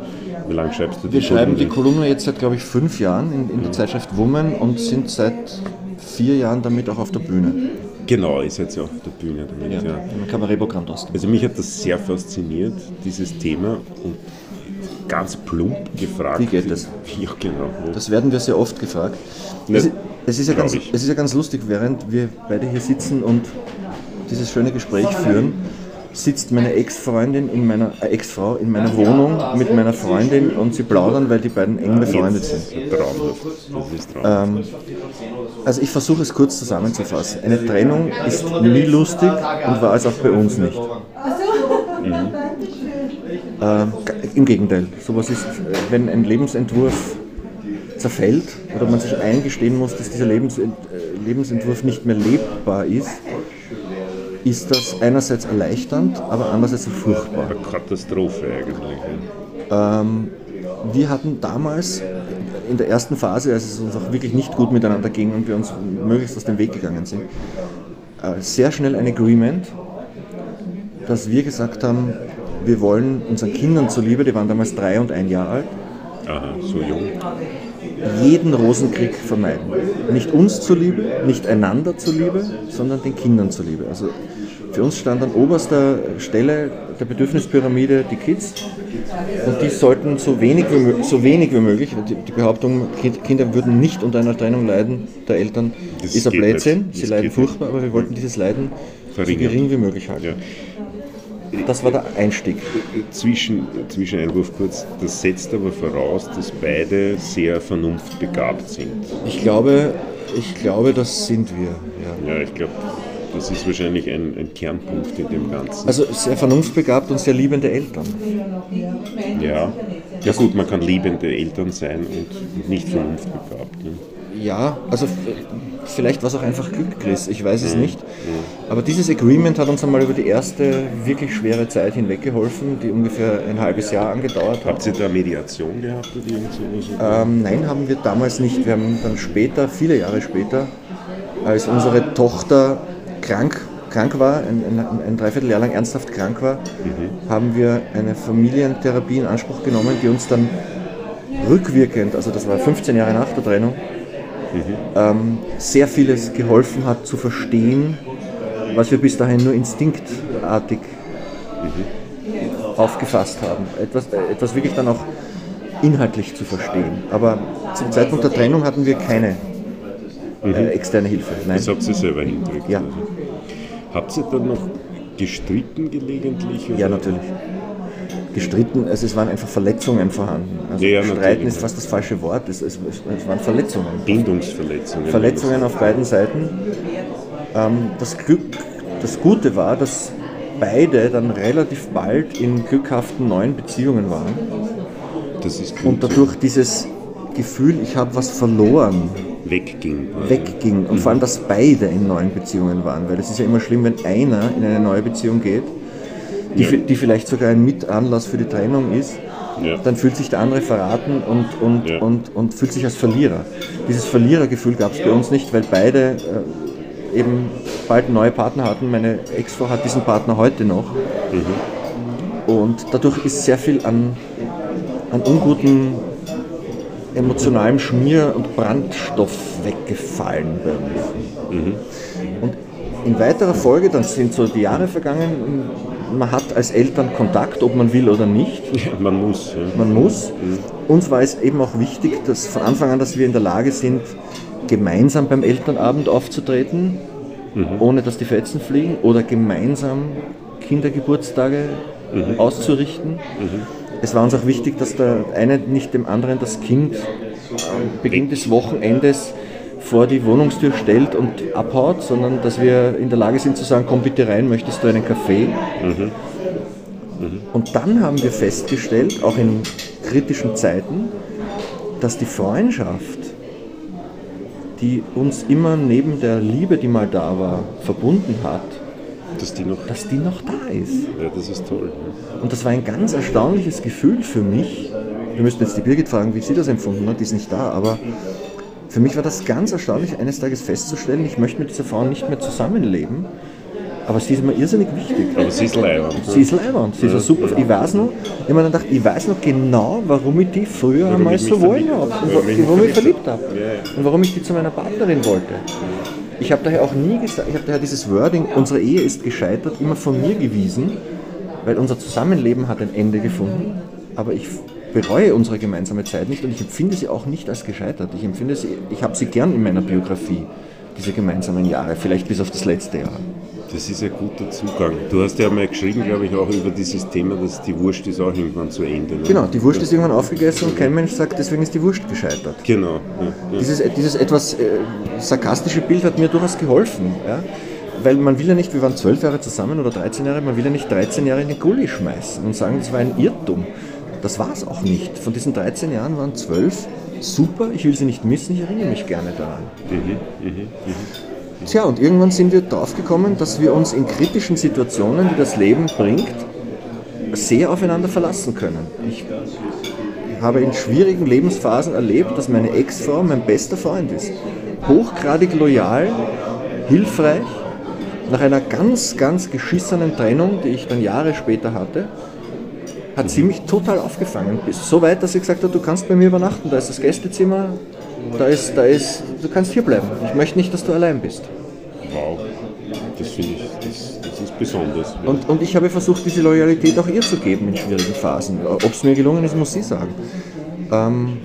Wie lange schreibst du die Wir schreiben die Kolumne? Kolumne jetzt seit, glaube ich, fünf Jahren in, in der Zeitschrift Woman und sind seit vier Jahren damit auch auf der Bühne. Genau, ihr seid ja auf der Bühne damit, ja. Im Cabaret-Programm Osten. Also mich hat das sehr fasziniert, dieses Thema und ganz plump gefragt. Wie geht das? [LAUGHS] Ja, genau. Das werden wir sehr oft gefragt. Ne, Es, es, ist ja ganz, ich. es ist ja ganz lustig, während wir beide hier sitzen und dieses schöne Gespräch führen, sitzt meine Ex-Freundin in meiner äh, Ex-Frau in meiner Wohnung mit meiner Freundin und sie plaudern, weil die beiden eng befreundet sind. Traumhaft. Das ist traumhaft. Ähm, also ich versuche es kurz zusammenzufassen. Eine Trennung ist nie lustig und war es auch bei uns nicht. Ähm, Im Gegenteil, sowas ist, wenn ein Lebensentwurf zerfällt oder man sich eingestehen muss, dass dieser Lebensent, äh, Lebensentwurf nicht mehr lebbar ist, ist das einerseits erleichternd, aber andererseits furchtbar. Eine Katastrophe eigentlich. Ähm, wir hatten damals in der ersten Phase, als es uns auch wirklich nicht gut miteinander ging und wir uns möglichst aus dem Weg gegangen sind, äh, sehr schnell ein Agreement, dass wir gesagt haben, wir wollen unseren Kindern zuliebe, die waren damals drei und ein Jahr alt, Aha, so jung. jeden Rosenkrieg vermeiden. Nicht uns zuliebe, nicht einander zuliebe, sondern den Kindern zuliebe. Also für uns stand an oberster Stelle der Bedürfnispyramide die Kids und die sollten so wenig wie, so wenig wie möglich, die, die Behauptung, Kind- Kinder würden nicht unter einer Trennung leiden der Eltern, Das ist ein Blödsinn. Sie leiden geht nicht. furchtbar, aber wir wollten dieses Leiden so Verringern. gering wie möglich halten. Ja. Das war der Einstieg. Zwischen, Zwischeneinwurf kurz, das setzt aber voraus, dass beide sehr vernunftbegabt sind. Ich glaube, ich glaube, das sind wir. Ja. Ja, ich glaube, das ist wahrscheinlich ein, ein Kernpunkt in dem Ganzen. Also sehr vernunftbegabt und sehr liebende Eltern. Ja. ja gut, man kann liebende Eltern sein und nicht vernunftbegabt. Ne? Ja, also f- vielleicht war es auch einfach Glück, Chris, ich weiß es nicht. Aber dieses Agreement hat uns einmal über die erste wirklich schwere Zeit hinweg geholfen, die ungefähr ein halbes Jahr angedauert hat. Habt ihr da Mediation gehabt oder irgend? Ähm, nein, haben wir damals nicht. Wir haben dann später, viele Jahre später, als unsere Tochter krank, krank war, ein, ein, ein Dreivierteljahr lang ernsthaft krank war, haben wir eine Familientherapie in Anspruch genommen, die uns dann rückwirkend, also das war 15 Jahre nach der Trennung, ähm, sehr vieles geholfen hat zu verstehen, was wir bis dahin nur instinktartig aufgefasst haben. Etwas, etwas wirklich dann auch inhaltlich zu verstehen. Aber zum Zeitpunkt der Trennung hatten wir keine äh, externe Hilfe. Nein. Das habt ihr selber hingekriegt. Ja. Also. Habt ihr dann noch gestritten gelegentlich? Ja, oder? natürlich. Gestritten, also es waren einfach Verletzungen vorhanden. Also Ja, ja, Streiten natürlich. ist fast das falsche Wort, es, es, es waren Verletzungen. Bindungsverletzungen. Verletzungen auf beiden Seiten. Ähm, das Glück, das Gute war, dass beide dann relativ bald in glückhaften neuen Beziehungen waren Das ist gut. und dadurch dieses Gefühl, ich habe was verloren, wegging. wegging und vor allem, dass beide in neuen Beziehungen waren, weil es ist ja immer schlimm, wenn einer in eine neue Beziehung geht, die, Ja. die vielleicht sogar ein Mitanlass für die Trennung ist, Ja. dann fühlt sich der andere verraten und, und, Ja. und, und fühlt sich als Verlierer. Dieses Verlierergefühl gab es bei uns nicht, weil beide äh, eben bald neue Partner hatten. Meine Ex-Frau hat diesen Partner heute noch. Und dadurch ist sehr viel an, an unguten emotionalem Schmier- und Brandstoff weggefallen bei uns. Und in weiterer Folge, dann sind so die Jahre vergangen, man hat als Eltern Kontakt, ob man will oder nicht. Man muss. Ja. Man muss. Uns war es eben auch wichtig, dass von Anfang an, dass wir in der Lage sind, gemeinsam beim Elternabend aufzutreten, ohne dass die Fetzen fliegen, oder gemeinsam Kindergeburtstage auszurichten. Es war uns auch wichtig, dass der eine nicht dem anderen das Kind am Beginn des Wochenendes vor die Wohnungstür stellt und abhaut, sondern dass wir in der Lage sind zu sagen, komm bitte rein, möchtest du einen Kaffee? Und dann haben wir festgestellt, auch in kritischen Zeiten, dass die Freundschaft, die uns immer neben der Liebe, die mal da war, verbunden hat, Dass die noch. dass die noch da ist. Ja, das ist toll. Ja. Und das war ein ganz erstaunliches Gefühl für mich. Wir müssten jetzt die Birgit fragen, wie sie das empfunden hat, die ist nicht da, aber für mich war das ganz erstaunlich, eines Tages festzustellen, ich möchte mit dieser Frau nicht mehr zusammenleben, aber sie ist mir irrsinnig wichtig. Aber sie ist leibend. Sie ist leibend, sie ist ja super. Ich weiß noch, ich habe mir dann gedacht, ich weiß noch genau, warum ich die früher Warum einmal so wollen habe und warum ich wa- mich warum ich verliebt verliebt habe Ja, ja. und warum ich die zu meiner Partnerin wollte. Ich habe daher auch nie gesagt, ich habe daher dieses Wording, unsere Ehe ist gescheitert, immer von mir gewiesen, weil unser Zusammenleben hat ein Ende gefunden, aber ich bereue unsere gemeinsame Zeit nicht und ich empfinde sie auch nicht als gescheitert. Ich empfinde sie, ich habe sie gern in meiner Biografie, diese gemeinsamen Jahre, vielleicht bis auf das letzte Jahr. Das ist ein guter Zugang. Du hast ja mal geschrieben, glaube ich, auch über dieses Thema, dass die Wurst ist auch irgendwann zu Ende. Ne? Genau, die Wurst ist irgendwann aufgegessen und kein Mensch sagt, deswegen ist die Wurst gescheitert. Genau. Ja. Dieses, dieses etwas äh, sarkastische Bild hat mir durchaus geholfen. Ja? Weil man will ja nicht, wir waren zwölf Jahre zusammen oder 13 Jahre, man will ja nicht 13 Jahre in den Gully schmeißen und sagen, das war ein Irrtum. Das war es auch nicht. Von diesen 13 Jahren waren zwölf super, ich will sie nicht missen, ich erinnere mich gerne daran. Tja, und irgendwann sind wir draufgekommen, dass wir uns in kritischen Situationen, die das Leben bringt, sehr aufeinander verlassen können. Ich habe in schwierigen Lebensphasen erlebt, dass meine Ex-Frau mein bester Freund ist. Hochgradig loyal, hilfreich. Nach einer ganz, ganz geschissenen Trennung, die ich dann Jahre später hatte, hat sie mich total aufgefangen. Bis so weit, dass sie gesagt hat, du kannst bei mir übernachten, da ist das Gästezimmer, da ist, da ist, du kannst hier bleiben. Ich möchte nicht, dass du allein bist. Wow. Das finde ich, das, das ist besonders. Und, und ich habe versucht, diese Loyalität auch ihr zu geben in schwierigen Phasen. Ob es mir gelungen ist, muss sie sagen. Ähm,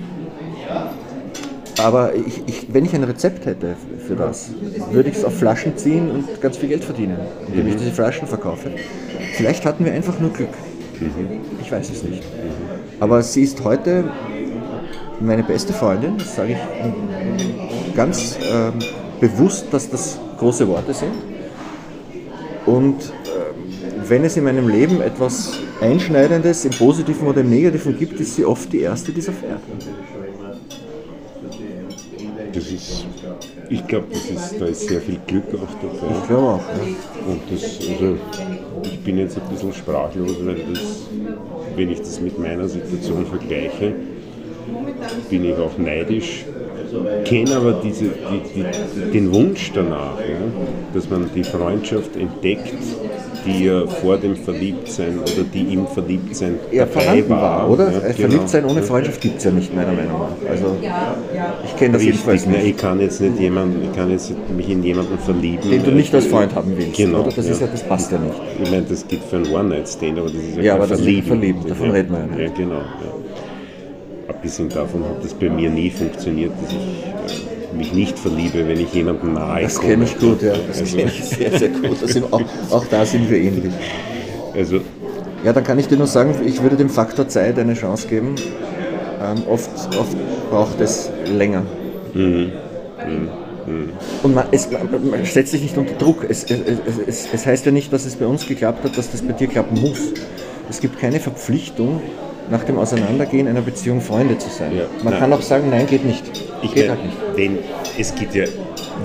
aber ich, ich, wenn ich ein Rezept hätte für das, würde ich es auf Flaschen ziehen und ganz viel Geld verdienen, indem ich diese Flaschen verkaufe. Vielleicht hatten wir einfach nur Glück. Ich weiß es nicht. Aber sie ist heute meine beste Freundin, das sage ich ganz ähm, bewusst, dass das große Worte sind. Und ähm, wenn es in meinem Leben etwas Einschneidendes im Positiven oder im Negativen gibt, ist sie oft die erste, die es erfährt. Das ist, ich glaube, da ist sehr viel Glück auch dabei. Ich glaube auch. Ja. Und das, also, ich bin jetzt ein bisschen sprachlos, weil das, wenn ich das mit meiner Situation vergleiche, bin ich auch neidisch, kenne aber diese, die, die, den Wunsch danach, ja, dass man die Freundschaft entdeckt, die ja vor dem Verliebtsein oder die im Verliebtsein ja, dabei war, war. Oder? Ja, Verliebtsein genau. ohne Freundschaft gibt es ja nicht, meiner Meinung nach. Also ich kenne das Richtig, jedenfalls nicht. Ich kann jetzt nicht jemanden, ich kann jetzt mich in jemanden verlieben. Den du nicht als Freund haben willst. Genau. Oder? Das, ja. Ist ja, das passt ja nicht. Ich meine, das geht für einen One-Night-Stand, aber das ist ja, ja aber verliebt. verliebt. Davon reden wir ja nicht. Ja, genau. Abgesehen davon hat das bei mir nie funktioniert, dass ich äh, mich nicht verliebe, wenn ich jemanden nahe Das kenne ich gut, ja. Das also, kenne ich sehr, sehr gut. Auch, auch, da sind wir ähnlich. Also, ja, dann kann ich dir nur sagen, ich würde dem Faktor Zeit eine Chance geben. Ähm, oft, oft braucht es länger. Mhm. Mhm. Und man, es, man, setzt sich nicht unter Druck. Es, es, es heißt ja nicht, dass es bei uns geklappt hat, dass das bei dir klappen muss. Es gibt keine Verpflichtung, nach dem Auseinandergehen einer Beziehung Freunde zu sein. Ja, man nein. kann auch sagen, nein, geht nicht. Ich geht halt nicht. Denn es geht ja,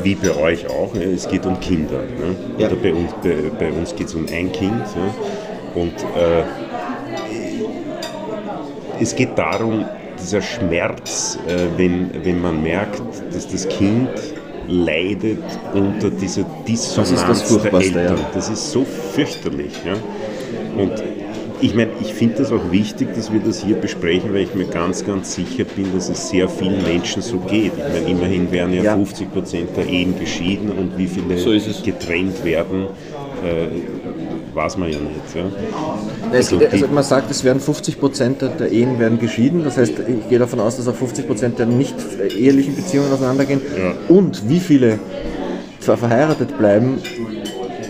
wie bei euch auch, ne, es geht um Kinder. Ne? Ja. Oder bei uns, bei, bei uns geht es um ein Kind. Ne? Und äh, es geht darum, dieser Schmerz, äh, wenn, wenn man merkt, dass das Kind leidet unter dieser Dissonanz das der Eltern. Ja. Das ist so fürchterlich. Ja? Und ich meine, ich finde das auch wichtig, dass wir das hier besprechen, weil ich mir ganz, ganz sicher bin, dass es sehr vielen Menschen so geht. Ich meine, immerhin werden ja, ja. 50 Prozent der Ehen geschieden und wie viele so getrennt werden, äh, weiß man ja nicht. Ja. Also, also, man sagt, es werden 50 Prozent der Ehen werden geschieden. Das heißt, ich gehe davon aus, dass auch 50 Prozent der nicht ehelichen Beziehungen auseinandergehen. Ja. Und wie viele zwar verheiratet bleiben,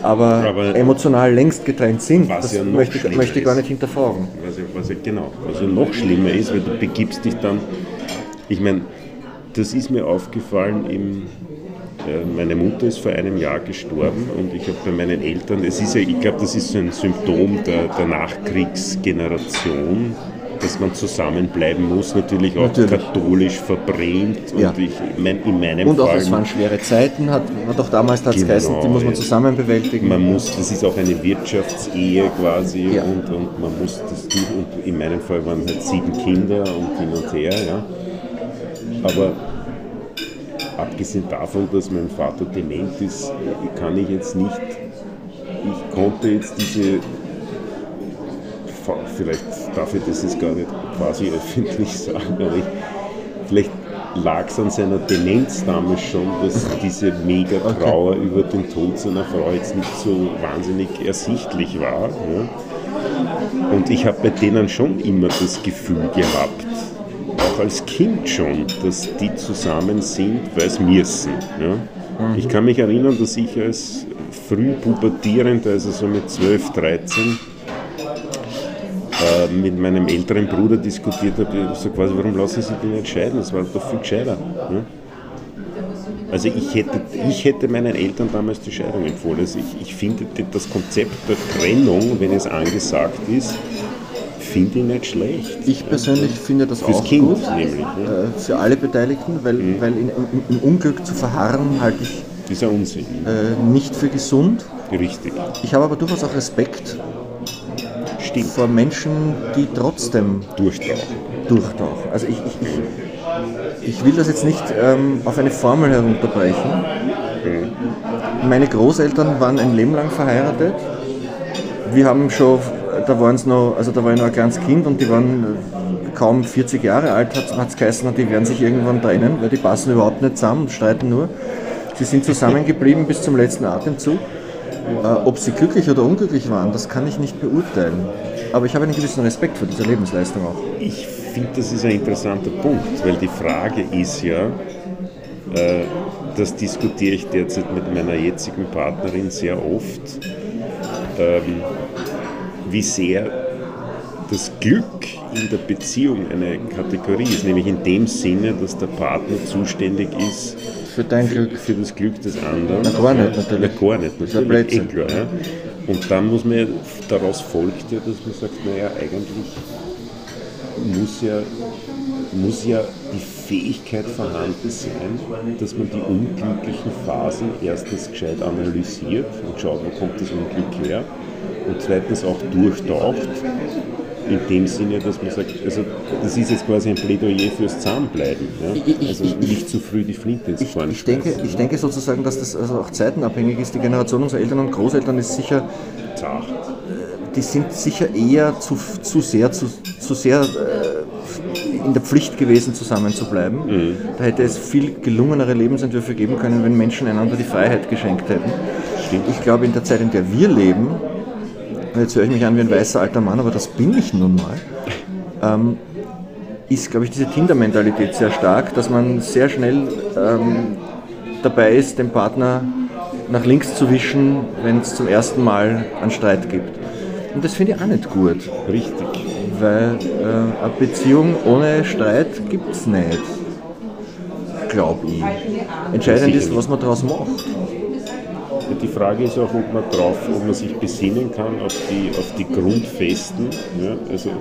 aber, aber emotional längst getrennt sind, das ja möchte, ich, möchte ich gar nicht hinterfragen. Was ja, was ja, genau, was ja noch schlimmer ist, weil du begibst dich dann, ich meine, das ist mir aufgefallen im meine Mutter ist vor einem Jahr gestorben und ich habe bei meinen Eltern, es ist ja, ich glaube, das ist so ein Symptom der, der Nachkriegsgeneration, dass man zusammenbleiben muss, natürlich auch natürlich. katholisch verbrämt. Ja. Und ich, mein, in meinem und auch Fall, es waren schwere Zeiten, hat man doch damals hat genau, geheißen, die muss man zusammen bewältigen. Man muss, das ist auch eine Wirtschaftsehe quasi ja. und, und man muss das tun. Und in meinem Fall waren halt sieben Kinder und hin und her. Ja. Aber abgesehen davon, dass mein Vater dement ist, kann ich jetzt nicht, ich konnte jetzt diese vielleicht darf ich das jetzt gar nicht quasi öffentlich sagen, aber ich, vielleicht lag es an seiner Demenz damals schon, dass diese mega Trauer okay. über den Tod seiner Frau jetzt nicht so wahnsinnig ersichtlich war. Ja. Und ich habe bei denen schon immer das Gefühl gehabt, auch als Kind schon, dass die zusammen sind, weil es müssen. Ja. Mhm. Ich kann mich erinnern, dass ich als früh pubertierender, also so mit 12, 13, äh, mit meinem älteren Bruder diskutiert habe, so quasi, warum lassen Sie den nicht scheiden? Das war doch viel gescheiter. Ne? Also ich hätte, ich hätte meinen Eltern damals die Scheidung empfohlen. Also ich, ich finde das Konzept der Trennung, wenn es angesagt ist, finde ich nicht schlecht. Ich persönlich ja. finde das Fürs auch kind gut, nämlich. Ja. Äh, für alle Beteiligten, weil, mhm. weil in, im, Unglück zu verharren halte ich Dieser Unsinn. Äh, nicht für gesund. Richtig. Ich habe aber durchaus auch Respekt Stimmt. vor Menschen, die trotzdem durchtauchen. durchtauchen. Also ich, ich, ich, will das jetzt nicht ähm, auf eine Formel herunterbrechen. Mhm. Meine Großeltern waren ein Leben lang verheiratet. Wir haben schon, da waren es noch, also da war ich noch ein kleines Kind und die waren äh, kaum 40 Jahre alt, hat es geheißen, die werden sich irgendwann trennen, weil die passen überhaupt nicht zusammen, streiten nur. Sie sind zusammengeblieben bis zum letzten Atemzug. Äh, ob sie glücklich oder unglücklich waren, das kann ich nicht beurteilen. Aber ich habe einen gewissen Respekt vor dieser Lebensleistung auch. Ich finde, das ist ein interessanter Punkt, weil die Frage ist ja, äh, das diskutiere ich derzeit mit meiner jetzigen Partnerin sehr oft, ähm, wie sehr das Glück in der Beziehung eine Kategorie ist, nämlich in dem Sinne, dass der Partner zuständig ist für dein Glück. Für das Glück des anderen. Na, gar nicht, natürlich. Na, gar nicht, natürlich. Das ist klar, ja. Und dann muss man, daraus folgt ja, dass man sagt, naja, eigentlich muss ja, muss ja die Fähigkeit vorhanden sein, dass man die unglücklichen Phasen erstens gescheit analysiert und schaut, wo kommt das Unglück her und zweitens auch durchtaucht in dem Sinne, dass man sagt, also das ist jetzt quasi ein Plädoyer fürs Zusammenbleiben. Ja? Also nicht zu früh die Flinte ins Korn ich, ich denke, ich denke sozusagen, dass das also auch zeitenabhängig ist. Die Generation unserer Eltern und Großeltern ist sicher. Zart. Die sind sicher eher zu, zu sehr, zu, zu sehr äh, in der Pflicht gewesen, zusammen zu bleiben. Mhm. Da hätte es viel gelungenere Lebensentwürfe geben können, wenn Menschen einander die Freiheit geschenkt hätten. Stimmt. Ich glaube, in der Zeit, in der wir leben, jetzt höre ich mich an wie ein weißer alter Mann, aber das bin ich nun mal, ähm, ist, glaube ich, diese Tinder-Mentalität sehr stark, dass man sehr schnell ähm, dabei ist, den Partner nach links zu wischen, wenn es zum ersten Mal einen Streit gibt. Und das finde ich auch nicht gut. Richtig. Weil äh, eine Beziehung ohne Streit gibt es nicht. Glaube ich. Entscheidend ist, was man daraus macht. Die Frage ist auch, ob man drauf, ob man sich besinnen kann auf die, auf die Grundfesten. Ja? Also,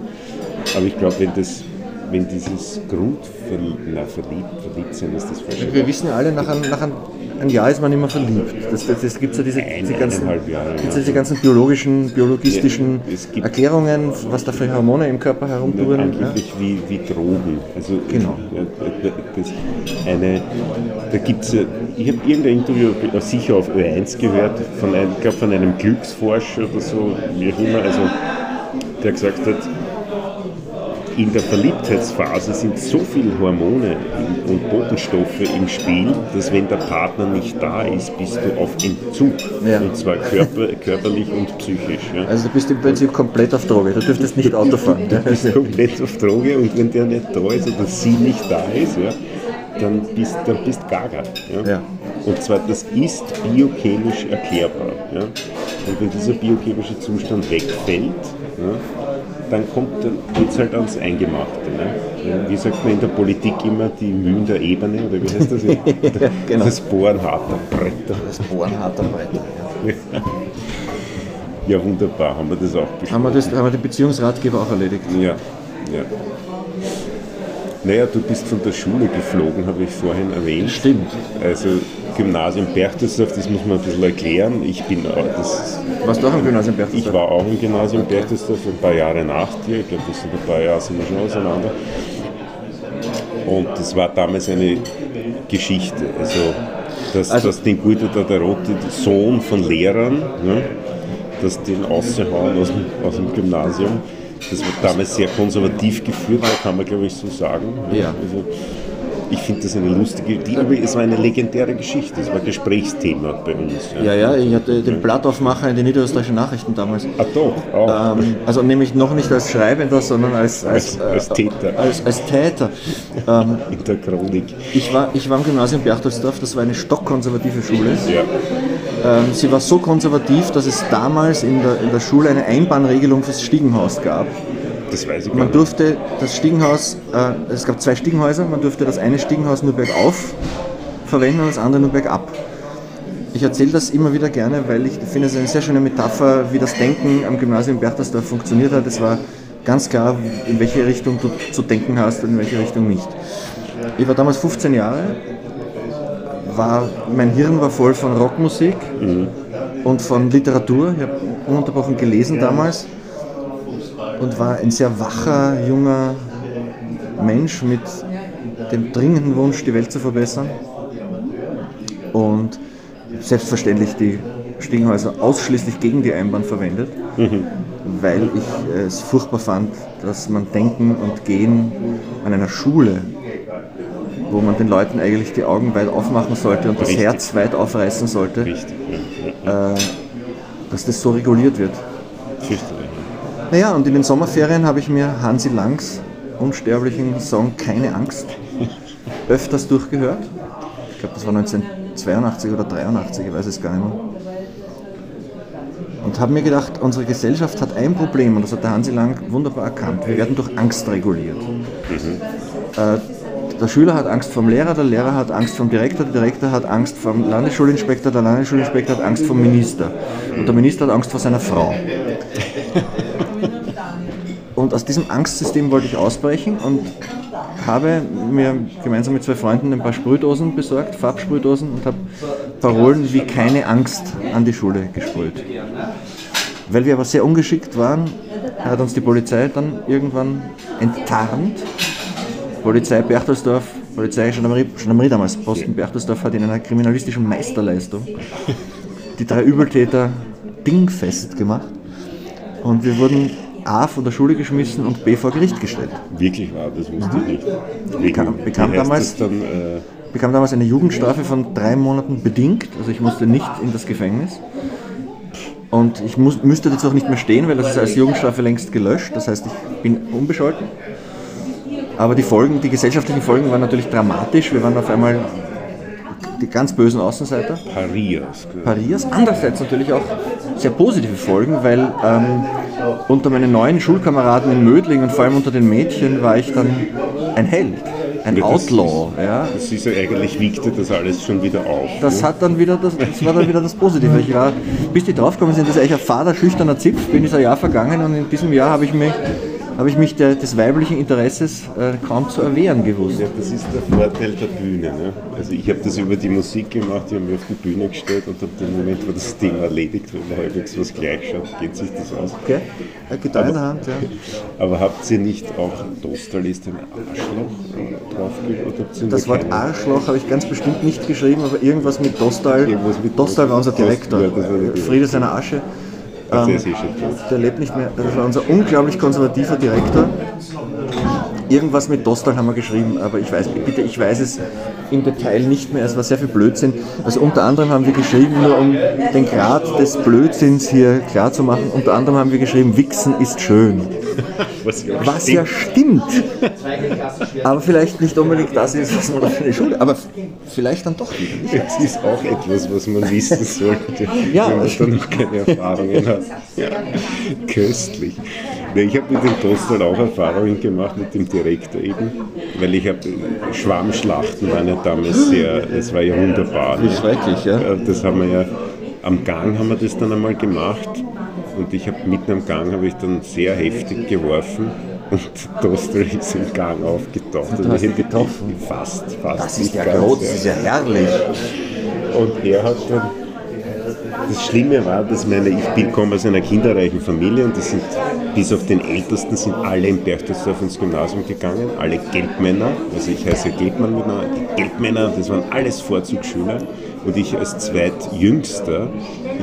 aber ich glaube, wenn das wenn dieses Grundverliebt, verliebt sein ist das falsche Wir wissen ja alle, nach, ein, nach ein, ein Jahr ist man immer verliebt. Das, das, das gibt ja diese, diese, ganzen, Jahre, diese ganzen biologischen, biologistischen ja, Erklärungen, was da für Hormone im Körper herumtouren. Angeblich ja. wie, wie Drogen. Also genau. Das eine, da gibt's ja, ich habe irgendein Interview sicher auf Ö1 gehört, von einem, ich glaube von einem Glücksforscher oder so, wie auch immer, also der gesagt hat, in der Verliebtheitsphase sind so viele Hormone und Botenstoffe im Spiel, dass wenn der Partner nicht da ist, bist du auf Entzug. Ja. Und zwar körper, körperlich und psychisch. Ja. Also du bist im Prinzip komplett auf Droge, du dürftest nicht Auto fahren. [LAUGHS] Du bist komplett auf Droge und wenn der nicht da ist oder sie nicht da ist, ja, dann bist du bist gaga. Ja. ja. Und zwar, das ist biochemisch erklärbar. Ja. Und wenn dieser biochemische Zustand wegfällt, ja, dann kommt es halt ans Eingemachte. Ne? Wie sagt man in der Politik immer, die Mühen der Ebene, oder wie heißt das? [LAUGHS] ja, genau. Das Bohren harter Bretter. Das Bohren harter Bretter, ja. [LAUGHS] ja. wunderbar, haben wir das auch besprochen. Haben wir, das, haben wir den Beziehungsratgeber auch erledigt? Ja, ja. Naja, du bist von der Schule geflogen, habe ich vorhin erwähnt. Stimmt. Also Gymnasium Berchtesdorf, das muss man ein bisschen erklären. Ich bin das, Warst du auch im Gymnasium Berchtesdorf? Ich war auch im Gymnasium okay. Berchtesdorf, ein paar Jahre nach dir. Ich glaube, das sind ein paar Jahre sind wir schon auseinander. Und das war damals eine Geschichte. Also, dass, also, dass den Guido der Rote, Sohn von Lehrern, ne, dass den raushauen aus, aus dem Gymnasium, das war damals sehr konservativ geführt, kann man glaube ich so sagen. Ja. Also, ich finde das eine lustige, die, aber es war eine legendäre Geschichte, es war Gesprächsthema bei uns. Ja, ja, ja ich hatte den Blattaufmacher in den niederösterreichischen Nachrichten damals. Ach doch, auch. Ähm, also nämlich noch nicht als Schreibender, sondern als, als, als, als äh, Täter. Als, als Täter. Ähm, [LAUGHS] in der Chronik. Ich war, ich war im Gymnasium Berchtoldsdorf, das war eine stockkonservative Schule. Ja. Ähm, sie war so konservativ, dass es damals in der, in der Schule eine Einbahnregelung fürs Stiegenhaus gab. Das weiß ich Man durfte das Stiegenhaus, äh, es gab zwei Stiegenhäuser, man durfte das eine Stiegenhaus nur bergauf verwenden und das andere nur bergab. Ich erzähle das immer wieder gerne, weil ich finde es eine sehr schöne Metapher, wie das Denken am Gymnasium Berchtesdorf funktioniert hat. Es war ganz klar, in welche Richtung du zu denken hast und in welche Richtung nicht. Ich war damals 15 Jahre, war, mein Hirn war voll von Rockmusik mhm. und von Literatur. Ich habe ununterbrochen gelesen damals und war ein sehr wacher, junger Mensch mit dem dringenden Wunsch, die Welt zu verbessern. Und selbstverständlich die Stiegenhäuser ausschließlich gegen die Einbahn verwendet, mhm. weil ich es furchtbar fand, dass man Denken und Gehen an einer Schule, wo man den Leuten eigentlich die Augen weit aufmachen sollte und Richtig. das Herz weit aufreißen sollte, Richtig, ja. äh, dass das so reguliert wird. Fürchterlich. Naja, und in den Sommerferien habe ich mir Hansi Langs unsterblichen Song Keine Angst öfters durchgehört. Ich glaube, das war 1982 oder 83, ich weiß es gar nicht mehr. Und habe mir gedacht, unsere Gesellschaft hat ein Problem, und das hat der Hansi Lang wunderbar erkannt. Wir werden durch Angst reguliert. Mhm. Äh, der Schüler hat Angst vom Lehrer, der Lehrer hat Angst vom Direktor, der Direktor hat Angst vom Landesschulinspektor, der Landesschulinspektor hat Angst vom Minister. Und der Minister hat Angst vor seiner Frau. Und aus diesem Angstsystem wollte ich ausbrechen und habe mir gemeinsam mit zwei Freunden ein paar Sprühdosen besorgt, Farbsprühdosen und habe Parolen wie keine Angst an die Schule gesprüht. Weil wir aber sehr ungeschickt waren, hat uns die Polizei dann irgendwann enttarnt. Polizei Berchtesdorf, Polizei Gendarmerie, damals, Posten Berchtesdorf hat in einer kriminalistischen Meisterleistung die drei Übeltäter dingfest gemacht. Und wir wurden A von der Schule geschmissen und B vor Gericht gestellt. Wirklich wahr, das wusste ich nicht. Bekam, bekam damals, dann, äh, bekam damals eine Jugendstrafe von drei Monaten bedingt, also ich musste nicht in das Gefängnis. Und ich muss, müsste jetzt auch nicht mehr stehen, weil das ist als Jugendstrafe längst gelöscht. Das heißt, ich bin unbescholten. Aber die Folgen, die gesellschaftlichen Folgen waren natürlich dramatisch. Wir waren auf einmal die ganz bösen Außenseiter. Parias. Parias. Andererseits natürlich auch sehr positive Folgen, weil ähm, unter meinen neuen Schulkameraden in Mödling und vor allem unter den Mädchen war ich dann ein Held, ein Ja, das Outlaw. Ja. Das ist ja eigentlich wiegte das alles schon wieder auf. Das ne? hat dann wieder das, das war dann wieder das Positive. Ich war, bis die draufgekommen sind, dass ich eigentlich ein fader, schüchterner Zipf bin, ist ein Jahr vergangen und in diesem Jahr habe ich mich, habe ich mich der, des weiblichen Interesses äh, kaum zu erwehren gewusst. Ja, das ist der Vorteil der Bühne. Ne? Also ich habe das über die Musik gemacht, ich habe mich auf die Bühne gestellt und ab dem Moment, wo das Thema erledigt, wenn man halbwegs was gleich schaut, geht sich das aus. Okay? Eine Gitarre in der Hand, ja. [LAUGHS] Aber habt ihr nicht auch Dostal ist ein Arschloch äh, draufgeschrieben? Das Wort keine? Arschloch habe ich ganz bestimmt nicht geschrieben, aber irgendwas mit Dostal. Irgendwas mit Dostal war unser Dostal, Direktor. ja, das war Direktor. Friede seiner Asche. Ähm. Der lebt nicht mehr. Das war unser unglaublich konservativer Direktor. Irgendwas mit Dostal haben wir geschrieben, aber ich weiß, bitte, ich weiß es im Detail nicht mehr. Es war sehr viel Blödsinn. Also unter anderem haben wir geschrieben, nur um den Grad des Blödsinns hier klar zu machen, unter anderem haben wir geschrieben, Wichsen ist schön. [LAUGHS] Was ja Was stimmt. ja stimmt. Aber vielleicht nicht unbedingt das ist, was man für die Schule, aber vielleicht dann doch wieder. Das ist auch etwas, was man wissen sollte, Ja, wenn man da noch keine Erfahrungen hat. Ja. Köstlich. Ich habe mit dem Tostal auch Erfahrungen gemacht, mit dem Direktor eben, weil ich habe Schwammschlachten waren ja damals sehr, das war ja wunderbar. ne? Schrecklich, ja. Äh, Das haben wir ja, am Gang haben wir das dann einmal gemacht und ich habe mitten am Gang habe ich dann sehr heftig geworfen und Tostal ist im Gang aufgetaucht. du Und hast ich ihn getroffen? Fast, fast. Das ist nicht ja groß, das ist ja herrlich. und er hat dann, das Schlimme war, dass meine, ich komme aus einer kinderreichen Familie und die sind, bis auf den Ältesten sind alle in Berchtesdorf ins Gymnasium gegangen, alle Gelbmänner, also ich heiße Gelbmann mit Namen, die Gelbmänner, das waren alles Vorzugsschüler und ich als zweitjüngster,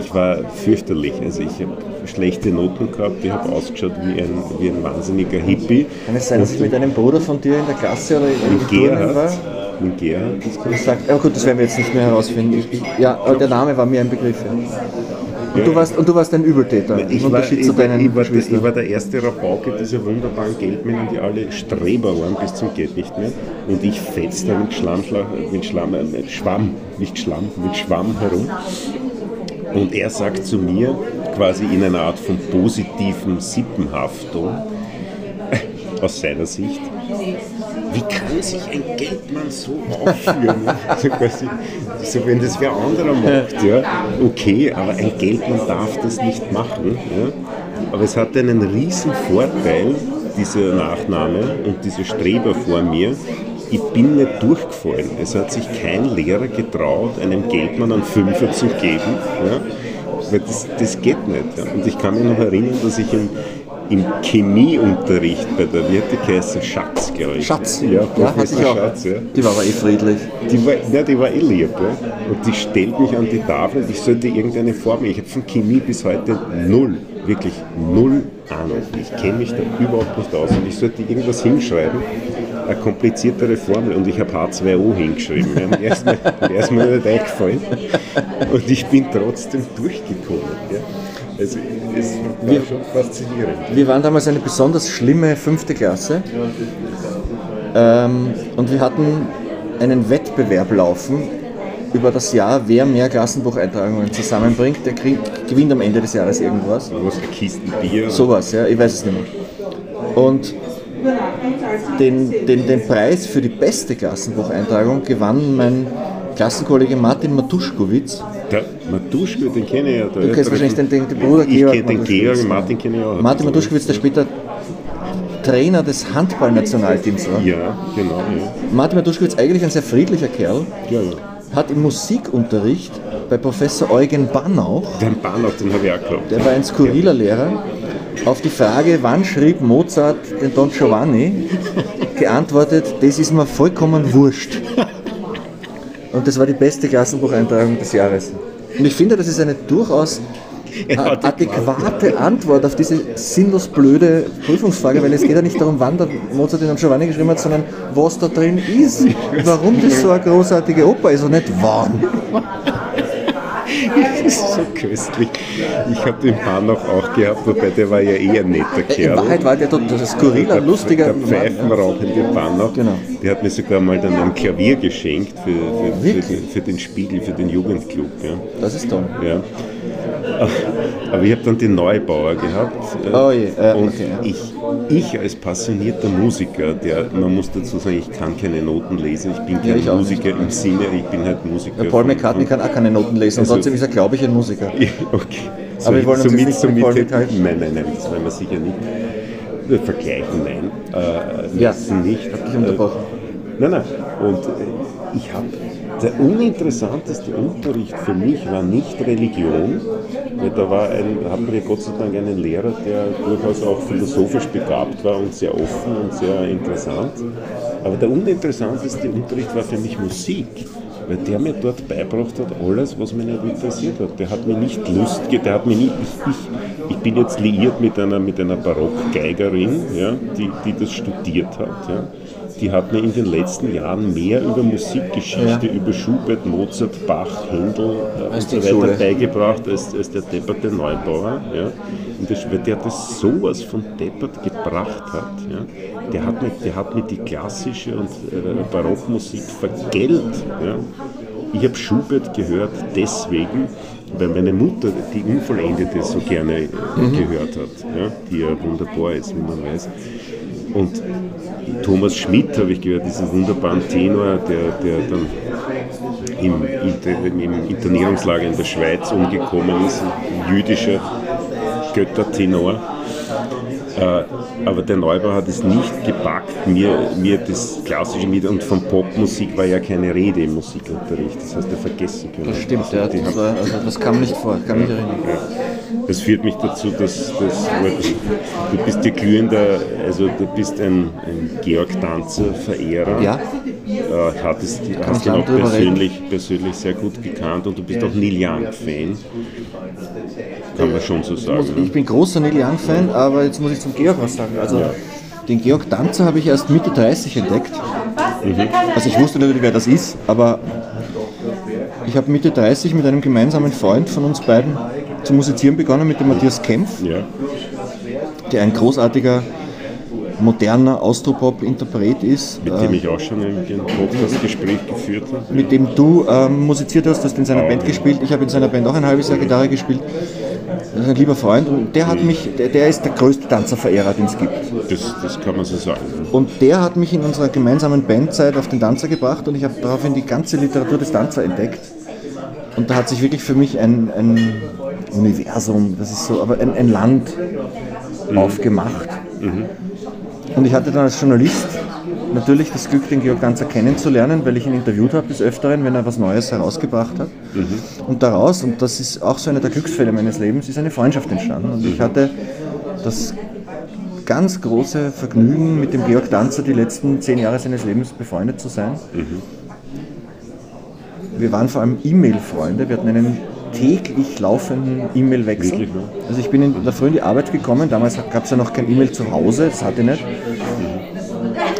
ich war fürchterlich, also ich habe schlechte Noten gehabt, ich habe ausgeschaut wie ein, wie ein wahnsinniger Hippie. Kann es sein, dass ich mit einem Bruder von dir in der Klasse oder in Turnen war? Gerhard, mit Gerhard, das kann Ich sag, aber gut, das werden wir jetzt nicht mehr herausfinden. Ja, aber der Name war mir ein Begriff. Ja. Und, du warst, und du warst ein Übeltäter, im Ich war, Unterschied ich, war, deinen ich, war, ich war der erste Rabauke dieser wunderbaren Geldmänner, die alle Streber waren bis zum geht nicht mehr. Und ich fetz da mit Schlammschlag, mit Schlamm, äh, mit Schwamm, nicht Schlamm, mit Schwamm herum. Und er sagt zu mir, quasi in einer Art von positiven Sippenhaftung, [LAUGHS] aus seiner Sicht, wie kann sich ein Geldmann so aufführen? [LAUGHS] so quasi, so wenn das wer anderer macht, ja, okay, aber ein Geldmann darf das nicht machen. Ja. Aber es hatte einen riesen Vorteil, dieser Nachname und dieser Streber vor mir. Ich bin nicht durchgefallen. Es hat sich kein Lehrer getraut, einem Geldmann einen Fünfer zu geben. Ja. Weil das, das geht nicht. Ja. Und ich kann mich noch erinnern, dass ich im, im Chemieunterricht bei der Wirte geheißen Schatz, glaube ich. Schatz. Ja, Ja, Professor ich auch. Schatz, ja. Die war aber eh friedlich. Die war, ja, die war eh lieb. Ja. Und die stellt mich an die Tafel und ich sollte irgendeine Formel. Ich habe von Chemie bis heute null, wirklich null Ahnung. Ich kenne mich da überhaupt nicht aus. Und ich sollte irgendwas hinschreiben, eine kompliziertere Formel. Und ich habe H2O hingeschrieben. Ja. Und er er ist mir nicht eingefallen. Und ich bin trotzdem durchgekommen. Ja. Es war Wir- schon faszinierend. Wir waren damals eine besonders schlimme fünfte Klasse ähm, und wir hatten einen Wettbewerb laufen über das Jahr, wer mehr Klassenbucheintragungen zusammenbringt, der kriegt, gewinnt am Ende des Jahres irgendwas. Was, eine Kisten Bier. Sowas, ja, ich weiß es nicht mehr. Und den, den, den Preis für die beste Klassenbucheintragung gewann mein Klassenkollege Martin Matuschkowitz. Der Matuschko, den kenne ich ja. Du kennst wahrscheinlich den, den, den Bruder Ich Georg kenne den. Georg, Martin kenne ich auch. Martin Matuschkowitz, der später Trainer des Handballnationalteams war. Ja, genau. Ja, Martin Matuschkowitz, eigentlich ein sehr friedlicher Kerl, ja. ja. hat im Musikunterricht bei Professor Eugen Bannauch. Den Bannauch, den habe ich auch gehabt. Der war ein skurriler Lehrer. Auf die Frage, wann schrieb Mozart den Don Giovanni, [LAUGHS] geantwortet, das ist mir vollkommen wurscht. Und das war die beste Klassenbucheintragung des Jahres. Und ich finde, das ist eine durchaus [LAUGHS] adäquate Antwort auf diese sinnlos blöde Prüfungsfrage, weil es geht ja nicht darum, wann der Mozart den Giovanni geschrieben hat, sondern was da drin ist. Warum das so eine großartige Oper ist und nicht wann. [LAUGHS] Das ist so köstlich. Ich habe den Panach auch gehabt, wobei der war ja eher ein netter Kerl. In Wahrheit war der dort das skurriler, lustiger Der pfeifenrauchende Panach. Genau. Der hat mir sogar mal dann ein Klavier geschenkt für, für, für, den, für den Spiegel, für den Jugendclub. Ja. Das ist toll. Ja. Aber ich habe dann den Neubauer gehabt. äh, oh je, äh, und okay, ja. ich, ich als passionierter Musiker, der, man muss dazu sagen, ich kann keine Noten lesen, ich bin kein ich auch Musiker im Sinne, ich bin halt Musiker. Ja, Paul McCartney kann auch keine Noten lesen, Also- trotzdem ist er, glaube ich, ein Musiker. [LAUGHS] Ja, okay. Aber wir wollen uns jetzt nicht mit Paul mithalten. Nein, nein, nein, das wollen wir sicher nicht äh, vergleichen, nein. Äh, Ja, nicht. hab dich unterbrochen. Äh, nein, nein. Und äh, ich habe, der uninteressanteste Unterricht für mich war nicht Religion, weil da war ein, hatten wir Gott sei Dank einen Lehrer, der durchaus auch philosophisch begabt war und sehr offen und sehr interessant. Aber der uninteressanteste Unterricht war für mich Musik weil der mir dort beibracht hat, alles, was mich nicht interessiert hat. Der hat mir nicht Lust, der hat mir nicht, [LAUGHS] ich, ich, ich bin jetzt liiert mit einer, mit einer Barockgeigerin, ja, die, die das studiert hat. Ja. Die hat mir in den letzten Jahren mehr über Musikgeschichte, über Schubert, Mozart, Bach, Händel äh, und Als so weiter beigebracht als, als der depperte Neubauer. Ja. Und das, weil der das sowas von deppert gebracht hat. Ja. Der, hat mir, der hat mir die klassische und äh, Barockmusik vergällt. Ja. Ich habe Schubert gehört deswegen, weil meine Mutter die Unvollendete so gerne äh, gehört hat, ja, die ja wunderbar ist, wie man weiß. Und Thomas Schmidt habe ich gehört, diesen wunderbaren Tenor, der, der dann im, im Internierungslager in der Schweiz umgekommen ist, ein jüdischer Göttertenor. Äh, aber der Neubau hat es nicht gepackt, mir, mir das klassische mit und von Popmusik war ja keine Rede im Musikunterricht, das hast du vergessen können. Das stimmt, der hat, Die haben- also das kam nicht vor, kann mich erinnern. ja. Das führt mich dazu, dass, dass du bist ja glühender, also du bist ein, ein Georg Danzer-Verehrer. Ja. Äh, hattest, hast ich ihn auch persönlich, persönlich sehr gut gekannt und du bist auch Neil Young-Fan. Kann man schon so sagen. Muss- ne? Ich bin großer Neil Young-Fan, aber jetzt muss ich zum Georg was sagen. Also, den Georg Danzer habe ich erst Mitte 30 entdeckt. Also ich wusste natürlich, wer das ist, aber ich habe Mitte 30 mit einem gemeinsamen Freund von uns beiden zu musizieren begonnen, mit dem Matthias Kempf, Ja. der ein großartiger, moderner Austropop-Interpret ist, Mit äh, dem ich auch schon ein, ein Podcast-Gespräch geführt habe. mit dem du ähm, musiziert hast, du hast in seiner Ja, Band genau. gespielt, ich habe in seiner Band auch ein halbes Jahr Gitarre gespielt. Das ist ein lieber Freund und der hat mich, der, der ist der größte Tanzerverehrer, den es gibt. Das, das kann man so sagen. Und der hat mich in unserer gemeinsamen Bandzeit auf den Tanzer gebracht und ich habe daraufhin die ganze Literatur des Tanzer entdeckt. Und da hat sich wirklich für mich ein, ein Universum, das ist so, aber ein, ein Land aufgemacht. Und ich hatte dann als Journalist natürlich das Glück, den Georg Danzer kennenzulernen, weil ich ihn interviewt habe des Öfteren, wenn er was Neues herausgebracht hat. Und daraus, und das ist auch so einer der Glücksfälle meines Lebens, ist eine Freundschaft entstanden. Und ich hatte das ganz große Vergnügen, mit dem Georg Danzer die letzten zehn Jahre seines Lebens befreundet zu sein. Wir waren vor allem E-Mail-Freunde. Wir hatten einen täglich laufenden E-Mail-Wechsel. Also ich bin in der Früh in die Arbeit gekommen. Damals gab es ja noch kein E-Mail zu Hause, das hatte ich nicht.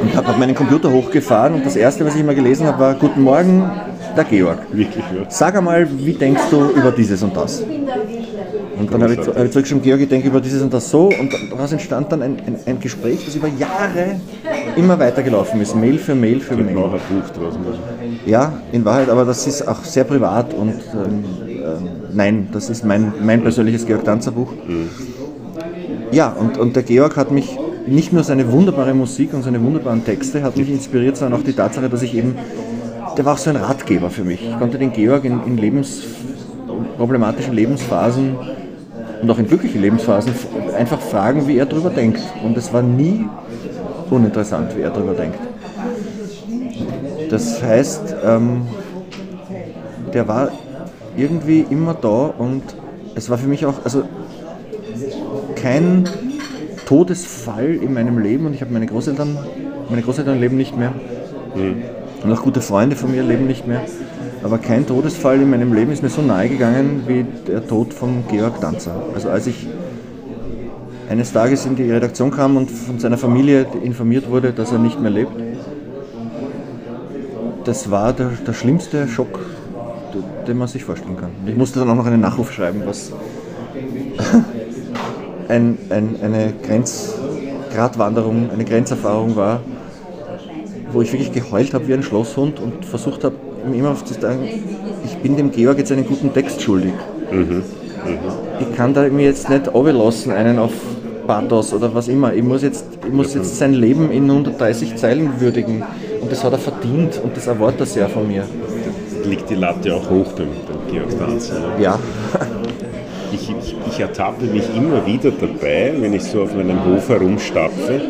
Und habe hab meinen Computer hochgefahren und das erste, was ich immer gelesen habe, war Guten Morgen, der Georg. Wirklich, ja. Sag einmal, wie denkst du über dieses und das? Und dann habe ich, hab ich zurückgeschrieben, Georg, ich denke über dieses und das so. Und daraus entstand dann ein, ein, ein Gespräch, das über Jahre immer weitergelaufen ist. Mail für Mail für Mail. blauer Buch draußen. Ja, in Wahrheit, aber das ist auch sehr privat und ähm, ähm, nein, das ist mein, mein persönliches Georg Danzer Buch. Ja, und, und der Georg hat mich, nicht nur seine wunderbare Musik und seine wunderbaren Texte, hat mich inspiriert, sondern auch die Tatsache, dass ich eben, der war auch so ein Ratgeber für mich. Ich konnte den Georg in, in Lebens, problematischen Lebensphasen und auch in glücklichen Lebensphasen einfach fragen, wie er darüber denkt. Und es war nie uninteressant, wie er darüber denkt. Das heißt, ähm, der war irgendwie immer da und es war für mich auch, also kein Todesfall in meinem Leben und ich habe meine Großeltern, meine Großeltern leben nicht mehr mhm. und auch gute Freunde von mir leben nicht mehr. Aber kein Todesfall in meinem Leben ist mir so nahe gegangen wie der Tod von Georg Danzer. Also als ich eines Tages in die Redaktion kam und von seiner Familie informiert wurde, dass er nicht mehr lebt, das war der, der schlimmste Schock, den man sich vorstellen kann. Ich musste dann auch noch einen Nachruf schreiben, was ein, ein, eine Grenzgratwanderung, eine Grenzerfahrung war, wo ich wirklich geheult habe wie ein Schlosshund und versucht habe, immer zu sagen, ich bin dem Georg jetzt einen guten Text schuldig. Mhm. Ich kann da mir jetzt nicht lassen, einen auf Pathos oder was immer. Ich muss jetzt, ich muss jetzt sein Leben in 130 Zeilen würdigen und das hat er verdient und das erwartet er sehr von mir. Liegt die Latte auch hoch beim, beim Georg Danz? Ja. Ich, ich, ich ertappe mich immer wieder dabei, wenn ich so auf meinem Hof herumstapfe,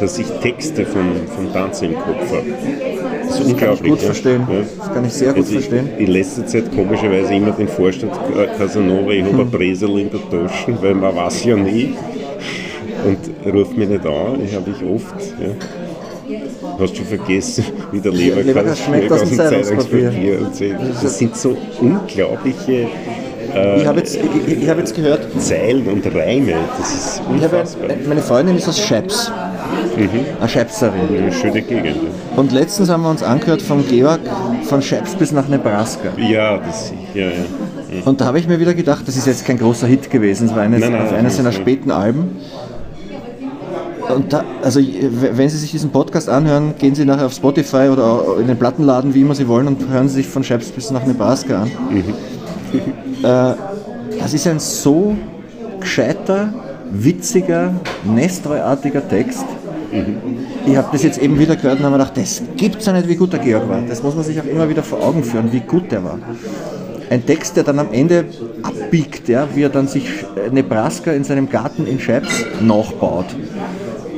dass ich Texte von, von Danze im Kopf habe. Das ist unglaublich. Kann ich gut ja. verstehen. Ja. Das kann ich sehr gut also verstehen. In letzter Zeit komischerweise immer den Vorstand Casanova, ich habe hm. ein Bresel in der Tasche, weil man weiß ja nie. Und ruft mich nicht an, ich habe ich oft. Ja. Hast du vergessen, wie der Leberkas schmeckt aus dem Zeitungspapier. Das sind so unglaubliche äh, ich habe jetzt, ich, ich hab jetzt gehört. Zeilen und Reime, das ist unfassbar. Habe, meine Freundin ist aus Scheps. Mhm. Eine Schepserin. Eine schöne Gegend. Und letztens haben wir uns angehört von Georg von Scheps bis nach Nebraska. Ja, das, ja, ja. Mhm. Und da habe ich mir wieder gedacht, das ist jetzt kein großer Hit gewesen, es war eines, nein, nein, eines seiner späten Alben. Und da, also wenn Sie sich diesen Podcast anhören, gehen Sie nachher auf Spotify oder in den Plattenladen, wie immer Sie wollen, und hören Sie sich von Scheps bis nach Nebraska an. Mhm. Äh, das ist ein so gescheiter, witziger, nestreuartiger Text. Mhm. Ich habe das jetzt eben wieder gehört und habe mir gedacht, das gibt es ja nicht, wie gut der Georg war. Das muss man sich auch immer wieder vor Augen führen, wie gut der war. Ein Text, der dann am Ende abbiegt, ja, wie er dann sich Nebraska in seinem Garten in Scheibs nachbaut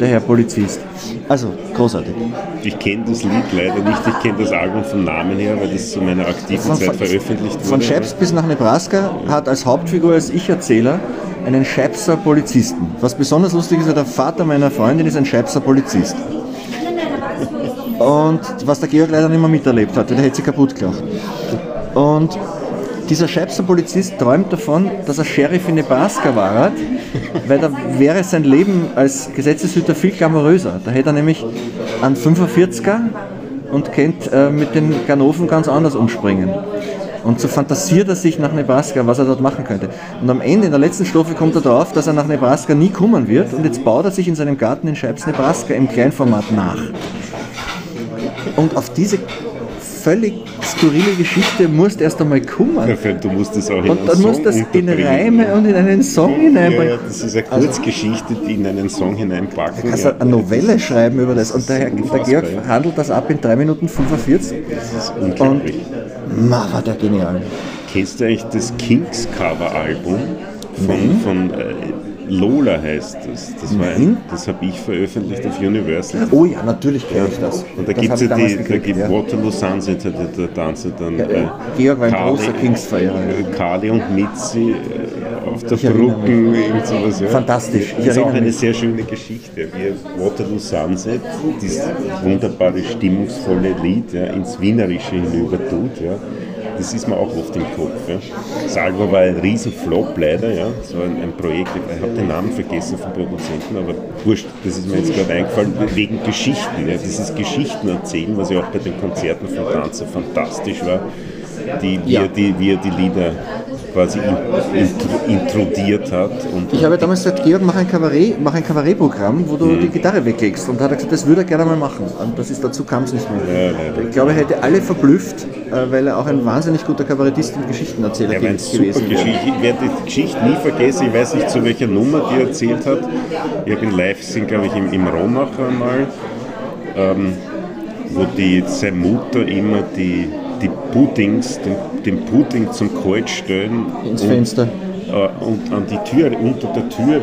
der Herr Polizist. Also, großartig. Ich kenne das Lied leider nicht, ich kenne das Album vom Namen her, weil das zu meiner aktiven von, Zeit veröffentlicht wurde. Von Scheps bis nach Nebraska hat als Hauptfigur, als Ich-Erzähler, einen Schepser Polizisten. Was besonders lustig ist, der Vater meiner Freundin ist ein Schepser Polizist. Und was der Georg leider nicht mehr miterlebt hatte, der hätte sich kaputt gelacht. Und dieser Scheibser Polizist träumt davon, dass er Sheriff in Nebraska war, weil da wäre sein Leben als Gesetzeshüter viel glamouröser. Da hätte er nämlich einen 45er und kennt äh, mit den Ganoven ganz anders umspringen. Und so fantasiert er sich nach Nebraska, was er dort machen könnte. Und am Ende, in der letzten Strophe, kommt er darauf, dass er nach Nebraska nie kommen wird. Und jetzt baut er sich in seinem Garten in Scheibs, Nebraska im Kleinformat nach. Und auf diese völlig skurrile Geschichte musst erst einmal kommen. Ja, du musst es auch in Und dann musst du das in Reime und in einen Song hineinpacken. Ja, das ist eine also Kurzgeschichte, die in einen Song hineinpacken. Du kannst ja. eine Novelle schreiben über das. Und der, der Georg handelt das ab in 3 Minuten 45. Das ist unglaublich. Und, ma, war der genial. Kennst du eigentlich das Kings Cover Album von, von äh, Lola heißt das. Das, mhm. das habe ich veröffentlicht auf Universal. Oh ja, natürlich kenne ich das. Und da gibt es ja die, da gibt ja. Waterloo Sunset, der, der Tanzer dann. Ja, äh, Georg war ein Kali, großer Kings-Verehrer. Äh, Kali und Mitzi äh, auf der Brücke, irgend sowas. Ja. Fantastisch. das ist auch eine mich. sehr schöne Geschichte. Wie Waterloo Sunset, dieses wunderbare, stimmungsvolle Lied ja, ins Wienerische hinüber tut. Ja das ist mir auch oft im Kopf. Ja. Salvo war ein Riesenflop leider, ja. War ein, ein Projekt, ich habe den Namen vergessen vom Produzenten, aber wurscht, das ist mir jetzt gerade eingefallen, wegen Geschichten. Ja. Dieses Geschichten erzählen, was ja auch bei den Konzerten von Tanzer fantastisch war, die, wie, ja. er die, wie er die Lieder quasi intrudiert hat. ich habe damals gesagt, Georg, mach ein Kabarett, mach ein Kabarettprogramm, wo du mhm. die Gitarre weglegst. Und da hat er gesagt, das würde er gerne mal machen. Und das ist, dazu kam es nicht mehr. Ja, ich glaube, er hätte alle verblüfft, äh, weil er auch ein wahnsinnig guter Kabarettist und Geschichtenerzähler ja, gewesen wäre. Ich werde die Geschichte nie vergessen. Ich weiß nicht, zu welcher Nummer die erzählt hat. Ich habe ihn live gesehen, glaube ich, im, im Romacher mal, ähm, wo die, seine Mutter immer die die Puddings, den, den Pudding zum Kalt stellen. Ins und, Fenster. Äh, und an die Tür, unter der Tür,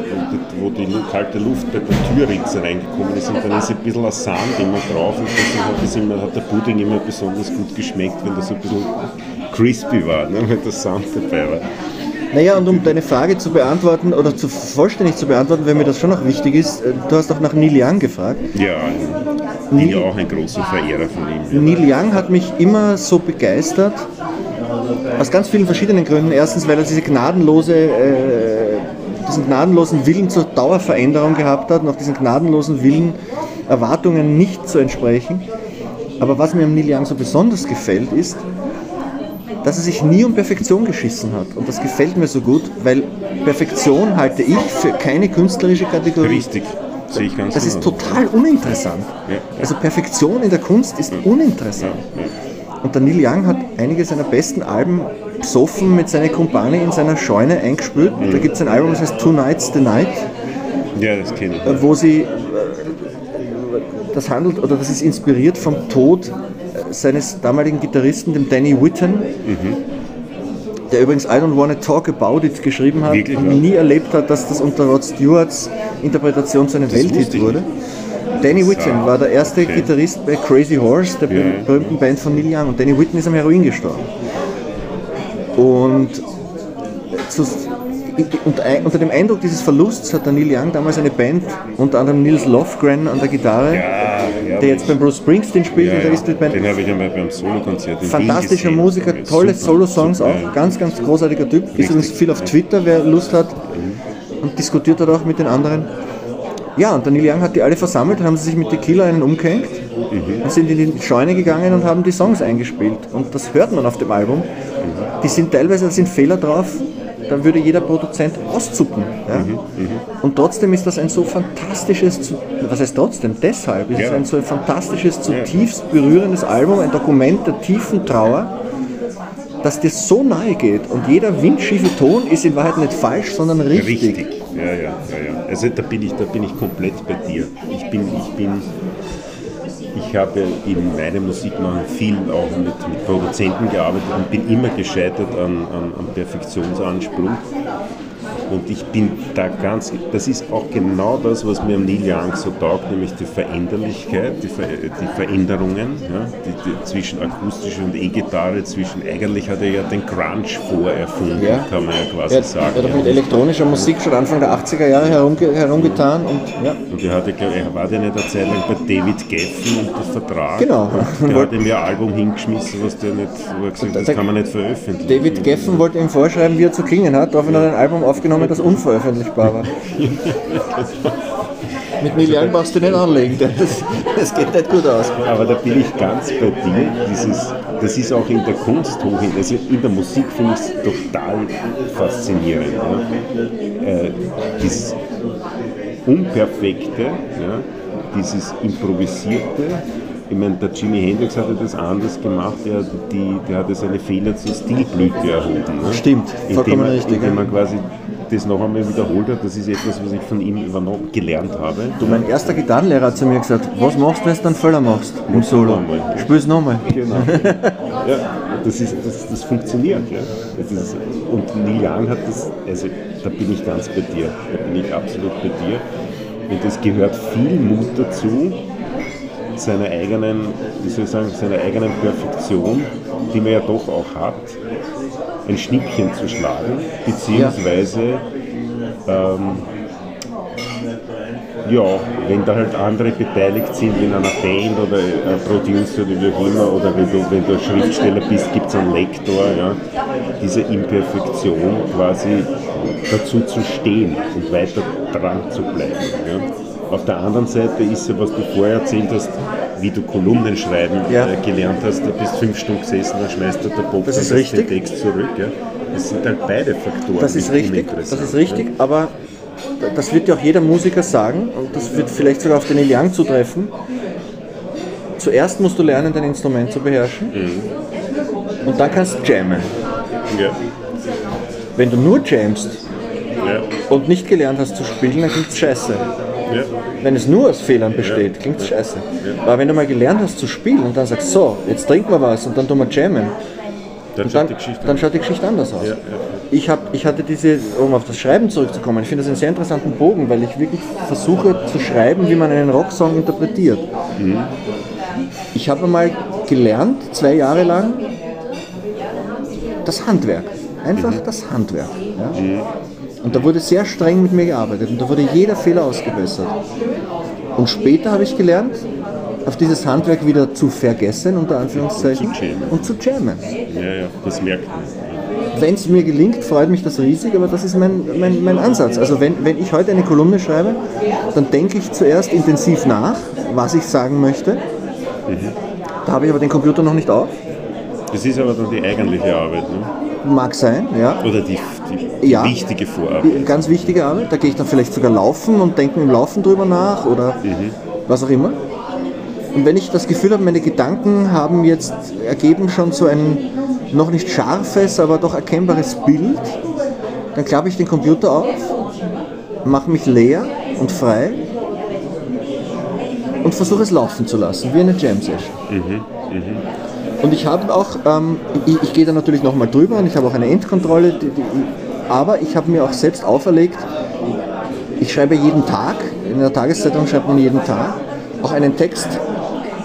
wo die kalte Luft bei der Türritze reingekommen ist, und dann ist ein bisschen ein Sand immer drauf und deswegen hat, immer, hat der Pudding immer besonders gut geschmeckt, wenn da so ein bisschen crispy war, ne, wenn der Sound dabei war. Naja, und um deine Frage zu beantworten oder zu vollständig zu beantworten, wenn mir das schon noch wichtig ist, äh, du hast auch nach Neil Young gefragt. Ja, ich bin ja auch ein großer Verehrer von ihm. Neil Young hat mich immer so begeistert, aus ganz vielen verschiedenen Gründen. Erstens, weil er diese gnadenlose, äh, diesen gnadenlosen Willen zur Dauerveränderung gehabt hat und auch diesen gnadenlosen Willen, Erwartungen nicht zu entsprechen. Aber was mir am Neil Young so besonders gefällt, ist, dass er sich nie um Perfektion geschissen hat. Und das gefällt mir so gut, weil Perfektion halte ich für keine künstlerische Kategorie. Richtig, sehe ich ganz Das ist genau. total uninteressant. Ja. Also Perfektion in der Kunst ist uninteressant. Und der Neil Young hat einige seiner besten Alben besoffen mit seiner Kumpane in seiner Scheune eingespült. Da gibt es ein Album, das heißt Two Nights the Night, Ja, das kenne ich. äh, wo sie, das handelt, oder das ist inspiriert vom Tod äh, seines damaligen Gitarristen, dem Danny Whitten, der übrigens I Don't Wanna Talk About It geschrieben hat Wirklich, und ja? nie erlebt hat, dass das unter Rod Stewarts Interpretation zu einem Welthit wurde. Danny Whitten war der erste Okay. Gitarrist bei Crazy Horse, der Ja. berühmten Band von Neil Young. Und Danny Whitten ist am Heroin gestorben. Und, zu, und ein- unter dem Eindruck dieses Verlusts hat der Neil Young damals eine Band, unter anderem Nils Lofgren an der Gitarre, Ja, ja, der jetzt beim Bruce Springsteen spielt, ja, und der ist Band Den habe ich einmal beim Solokonzert in fantastischer gesehen. Musiker, tolle. Solo-Songs auch, ganz, ganz großartiger Typ. Ist übrigens viel auf Twitter, wer Lust hat und diskutiert hat auch mit den anderen. Ja, und der Neil Young hat die alle versammelt, dann haben sie sich mit Tequila einen umgehängt Mhm. und sind in die Scheune gegangen und haben die Songs eingespielt. Und das hört man auf dem Album. Die sind teilweise, da sind Fehler drauf, da würde jeder Produzent auszucken. Ja? Mhm, Und trotzdem ist das ein so fantastisches, was heißt trotzdem? Deshalb ist es Ja. ein so ein fantastisches, zutiefst berührendes Album, ein Dokument der tiefen Trauer, das dir so nahe geht. Und jeder windschiefe Ton ist in Wahrheit nicht falsch, sondern richtig. Richtig, ja, ja, ja, ja. Also da bin ich, da bin ich komplett bei dir. Ich bin, ich bin, ich habe in meiner Musik machen viel auch mit, mit Produzenten gearbeitet und bin immer gescheitert an, an, an Perfektionsanspruch. Und ich bin da ganz, das ist auch genau das, was mir am Neil Young so taugt, nämlich die Veränderlichkeit, die, Ver, die Veränderungen ja, die, die, zwischen akustischer und E-Gitarre, zwischen, eigentlich hat er ja den Grunge vorerfunden, Ja. kann man ja quasi Er, sagen. er hat ja. mit elektronischer Musik schon Anfang der 80er Jahre herumge herumgetan und ja. Und er hatte, er war ja nicht eine Zeit lang bei David Geffen unter Vertrag. Genau. Und der [LAUGHS] hat ihm ja ein Album hingeschmissen, was der nicht, wo er gesagt hat, das kann man nicht veröffentlichen. David Geffen wollte ihm vorschreiben, wie er zu klingen hat, daraufhin hat er ein Album aufgenommen, das unveröffentlichbar war. Mit Neil Young brauchst du nicht anlegen, das, das geht nicht gut aus. Aber da bin ich ganz bei dir. Dieses, das ist auch in der Kunst hoch, also in der Musik finde ich es total faszinierend. Ja. Äh, dieses Unperfekte, ja, dieses Improvisierte. Ich meine, der Jimi Hendrix hatte das anders gemacht, der, die, der hatte seine Fehler zur Stilblüte erhoben. Ne? Stimmt, vollkommen indem, er- richtig, Indem man quasi das noch einmal wiederholt hat, das ist etwas, was ich von ihm übernommen, gelernt habe. Du, mein erster Gitarrenlehrer hat zu mir gesagt, was machst du, wenn du einen Fehler machst im Solo? Spiel's nochmal. Genau. [LAUGHS] ja, das, ist, das, das funktioniert. Ja. Das ist, und Neil Young hat das, also da bin ich ganz bei dir, da bin ich absolut bei dir. Und es gehört viel Mut dazu, seiner eigenen, wie soll ich sagen, seiner eigenen Perfektion, die man ja doch auch hat, ein Schnippchen zu schlagen, beziehungsweise ähm, ja, wenn da halt andere beteiligt sind in einer Band oder ein Producer oder wie auch immer, oder wenn du, wenn du Schriftsteller bist, gibt es einen Lektor, ja, diese Imperfektion quasi dazu zu stehen und weiter dran zu bleiben. Ja. Auf der anderen Seite ist ja, was du vorher erzählt hast, wie du Kolumnen schreiben Ja. äh, gelernt hast, da bist fünf Stunden gesessen, dann schmeißt du der Bob Das ist den richtig. Text zurück. Ja. Das sind halt beide Faktoren. Das ist richtig, das ist richtig, aber das wird ja auch jeder Musiker sagen und das wird vielleicht sogar auf den Young zutreffen. Zuerst musst du lernen, dein Instrument zu beherrschen und dann kannst du jammen. Ja. Wenn du nur jammst Ja. und nicht gelernt hast zu spielen, dann klingt es scheiße. Ja. Wenn es nur aus Fehlern besteht, klingt es scheiße. Aber wenn du mal gelernt hast zu spielen und dann sagst, so, jetzt trinken wir was und dann tun wir jammen, Dann dann, schaut die Geschichte dann schaut die Geschichte anders aus. Ja, ja. Ich, hab, ich hatte diese, um auf das Schreiben zurückzukommen, ich finde das einen sehr interessanten Bogen, weil ich wirklich versuche zu schreiben, wie man einen Rocksong interpretiert. Ich habe einmal gelernt, zwei Jahre lang, das Handwerk. Einfach das Handwerk. Ja? Und da wurde sehr streng mit mir gearbeitet und da wurde jeder Fehler ausgebessert. Und später habe ich gelernt, auf dieses Handwerk wieder zu vergessen, unter Anführungszeichen, Und zu jammen. und zu jammen. Ja, ja, das merkt man. Wenn es mir gelingt, freut mich das riesig, aber das ist mein, mein, mein Ansatz. Also wenn, wenn ich heute eine Kolumne schreibe, dann denke ich zuerst intensiv nach, was ich sagen möchte. Da habe ich aber den Computer noch nicht auf. Das ist aber dann die eigentliche Arbeit, ne? Mag sein, ja. oder die, die Ja. wichtige Vorarbeit. Ganz wichtige Arbeit. Da gehe ich dann vielleicht sogar laufen und denke im Laufen drüber nach oder was auch immer. Und wenn ich das Gefühl habe, meine Gedanken haben jetzt ergeben schon so ein noch nicht scharfes, aber doch erkennbares Bild, dann klappe ich den Computer auf, mache mich leer und frei und versuche es laufen zu lassen, wie eine Jam-Session. Und ich habe auch, ähm, ich, ich gehe da natürlich nochmal drüber und ich habe auch eine Endkontrolle, die, die, aber ich habe mir auch selbst auferlegt, ich schreibe jeden Tag, in der Tageszeitung schreibt man jeden Tag, auch einen Text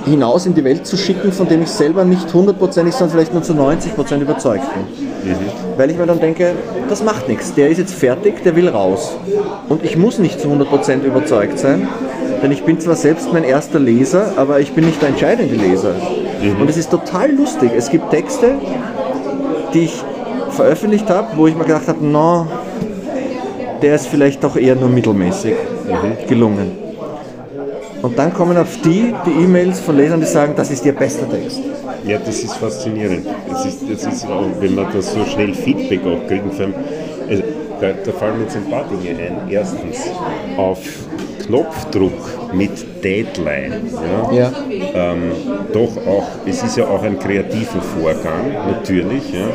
hinaus in die Welt zu schicken, von dem ich selber nicht hundertprozentig, sondern vielleicht nur zu 90% überzeugt bin. Weil ich mir dann denke, das macht nichts, der ist jetzt fertig, der will raus. Und ich muss nicht zu 100% überzeugt sein, denn ich bin zwar selbst mein erster Leser, aber ich bin nicht der entscheidende Leser. Und es ist total lustig. Es gibt Texte, die ich veröffentlicht habe, wo ich mir gedacht habe, no, der ist vielleicht doch eher nur mittelmäßig gelungen. Und dann kommen auf die die E-Mails von Lesern, die sagen, das ist ihr bester Text. Ja, das ist faszinierend. Das ist, das ist auch, wenn man da so schnell Feedback auch allem, also, da, da fallen mir jetzt ein paar Dinge ein. Erstens, auf Knopfdruck mit Deadline. Ja, Ja. ähm, doch auch, es ist ja auch ein kreativer Vorgang, natürlich. Ja.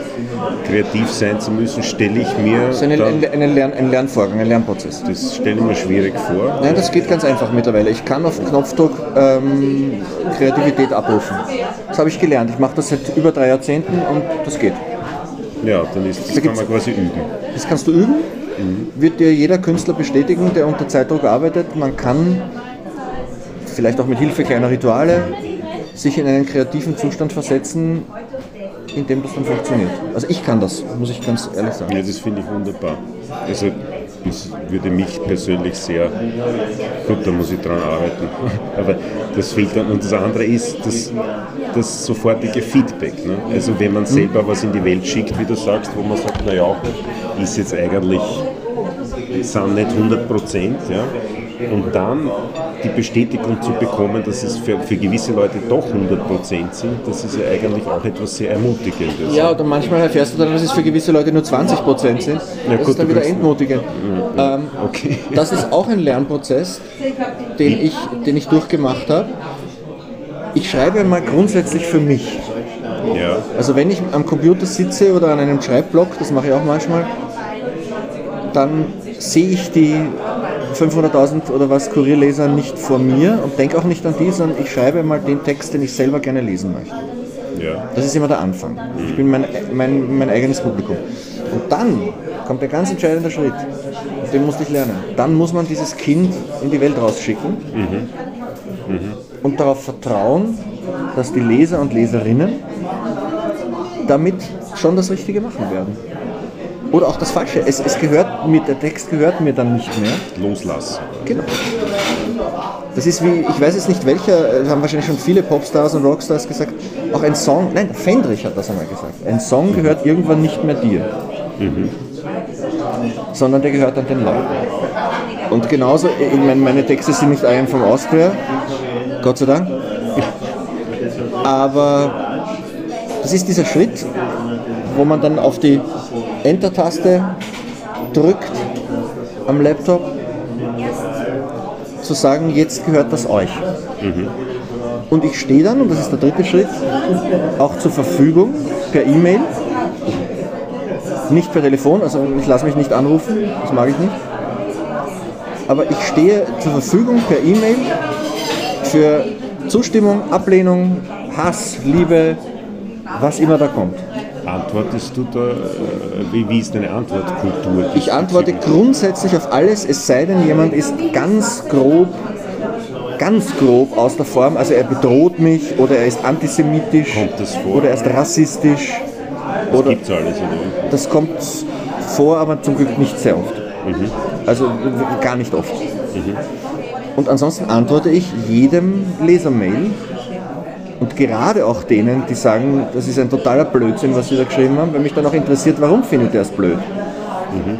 Kreativ sein zu müssen, stelle ich mir, Das ist eine, dann, ein, ein, Lern, ein Lernvorgang, ein Lernprozess. das stelle ich mir schwierig vor. Nein, das geht ganz einfach mittlerweile. Ich kann auf Knopfdruck ähm, Kreativität abrufen. Das habe ich gelernt. Ich mache das seit über drei Jahrzehnten und das geht. Ja, dann ist, das Da kann man quasi üben. Das kannst du üben. Wird dir jeder Künstler bestätigen, der unter Zeitdruck arbeitet. Man kann vielleicht auch mit Hilfe kleiner Rituale sich in einen kreativen Zustand versetzen, in dem das dann funktioniert. Also ich kann das, muss ich ganz ehrlich sagen. Ja, das finde ich wunderbar. Also das würde mich persönlich sehr, gut, da muss ich dran arbeiten, [LAUGHS] aber das fehlt dann. Und das andere ist das, das sofortige Feedback. Ne? Also wenn man selber was in die Welt schickt, wie du sagst, wo man sagt, naja, ist jetzt eigentlich, sind nicht 100 Prozent, ja? und dann die Bestätigung zu bekommen, dass es für, für gewisse Leute doch 100 Prozent sind, das ist ja eigentlich auch etwas sehr Ermutigendes. Ja, oder manchmal erfährst du dann, dass es für gewisse Leute nur 20% sind. Das gut, ist dann wieder entmutigend. Ähm, Okay. [LAUGHS] das ist auch ein Lernprozess, den ich, den ich durchgemacht habe. Ich schreibe mal grundsätzlich für mich. Ja. Also wenn ich am Computer sitze oder an einem Schreibblock, das mache ich auch manchmal, dann sehe ich die 500.000 oder was Kurierleser nicht vor mir und denke auch nicht an die, sondern ich schreibe mal den Text, den ich selber gerne lesen möchte. Ja. Das ist immer der Anfang. Ich bin mein, mein, mein eigenes Publikum. Und dann kommt der ganz entscheidende Schritt. Und Den musste ich lernen. Dann muss man dieses Kind in die Welt rausschicken und darauf vertrauen, dass die Leser und Leserinnen damit schon das Richtige machen werden. Oder auch das Falsche. Es, es gehört mir, der Text gehört mir dann nicht mehr. Loslassen. Genau. Das ist wie, ich weiß jetzt nicht welcher, äh, haben wahrscheinlich schon viele Popstars und Rockstars gesagt, auch ein Song, nein, Fendrich hat das einmal gesagt, ein Song gehört irgendwann nicht mehr dir, sondern der gehört an den Leuten. Und genauso, ich meine, meine Texte sind nicht I from Austria, Gott sei Dank, aber das ist dieser Schritt, wo man dann auf die Enter-Taste drückt am Laptop zu sagen, jetzt gehört das euch. Und ich stehe dann, und das ist der dritte Schritt, auch zur Verfügung per E-Mail, nicht per Telefon, also ich lasse mich nicht anrufen, das mag ich nicht. Aber ich stehe zur Verfügung per E-Mail für Zustimmung, Ablehnung, Hass, Liebe, was immer da kommt. Antwortest du da, äh, wie, wie ist deine Antwortkultur? Ich antworte grundsätzlich auf alles, es sei denn, jemand ist ganz grob, ganz grob aus der Form, also er bedroht mich oder er ist antisemitisch oder er ist rassistisch Das gibt es alles, oder? Das kommt vor, aber zum Glück nicht sehr oft. Mhm. Also gar nicht oft. Mhm. Und ansonsten antworte ich jedem Lesermail gerade auch denen, die sagen, das ist ein totaler Blödsinn, was sie da geschrieben haben, weil mich dann auch interessiert, warum findet ihr es blöd. Mhm.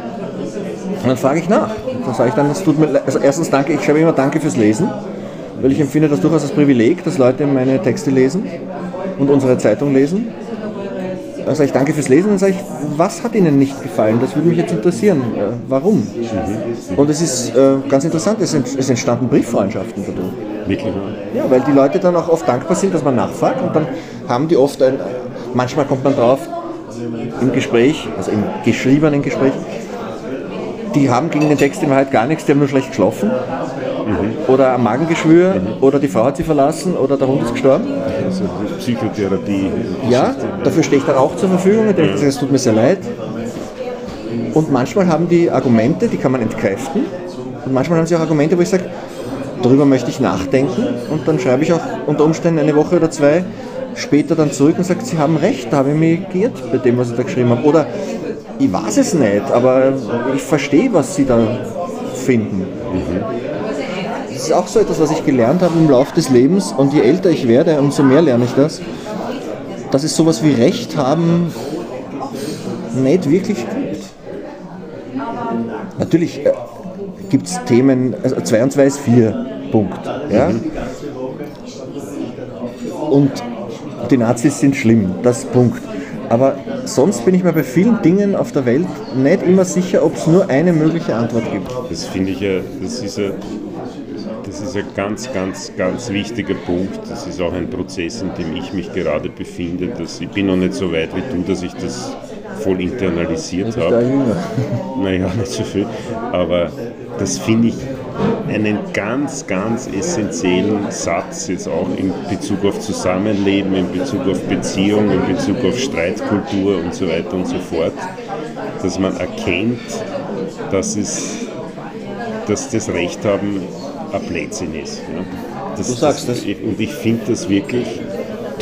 Und dann frage ich nach. Dann sage ich dann, es tut mir Also erstens danke, ich schreibe immer Danke fürs Lesen, weil ich empfinde das durchaus als Privileg, dass Leute meine Texte lesen und unsere Zeitung lesen. Dann sage ich Danke fürs Lesen und dann sage ich, was hat Ihnen nicht gefallen? Das würde mich jetzt interessieren. Äh, warum? Mhm. Und es ist äh, ganz interessant, es, ent es entstanden Brieffreundschaften dadurch. Wirklich? Ja, weil die Leute dann auch oft dankbar sind, dass man nachfragt und dann haben die oft ein, manchmal kommt man drauf im Gespräch, also im geschriebenen Gespräch, die haben gegen den Text in Wahrheit gar nichts, die haben nur schlecht geschlafen. Mhm. Oder ein Magengeschwür, mhm. oder die Frau hat sie verlassen, oder der Hund ist gestorben. Also Psychotherapie. Ja, dafür stehe ich dann auch zur Verfügung. Ich denke, es tut mir sehr leid. Und manchmal haben die Argumente, die kann man entkräften. Und manchmal haben sie auch Argumente, wo ich sage, darüber möchte ich nachdenken. Und dann schreibe ich auch unter Umständen eine Woche oder zwei später dann zurück und sage, Sie haben recht, da habe ich mich geirrt bei dem, was ich da geschrieben habe. Oder ich weiß es nicht, aber ich verstehe, was sie da finden. Mhm. Das ist auch so etwas, was ich gelernt habe im Laufe des Lebens und je älter ich werde, umso mehr lerne ich das, dass es sowas wie Recht haben nicht wirklich gibt. Natürlich äh, gibt es Themen, also 2 und 2 ist 4, Punkt. Ja? Mhm. Und die Nazis sind schlimm, das Punkt. Aber sonst bin ich mir bei vielen Dingen auf der Welt nicht immer sicher, ob es nur eine mögliche Antwort gibt. Das finde ich ja, das ist ja, das ist ein ganz, ganz, ganz wichtiger Punkt. Das ist auch ein Prozess, in dem ich mich gerade befinde. Dass ich bin noch nicht so weit wie du, dass ich das voll internalisiert habe. Naja, nicht so viel. Aber das finde ich einen ganz, ganz essentiellen Satz jetzt auch in Bezug auf Zusammenleben, in Bezug auf Beziehung, in Bezug auf Streitkultur und so weiter und so fort, dass man erkennt, dass, es, dass das Recht haben ein Blödsinn ist. Ja. Das, du sagst das. Und ich finde das wirklich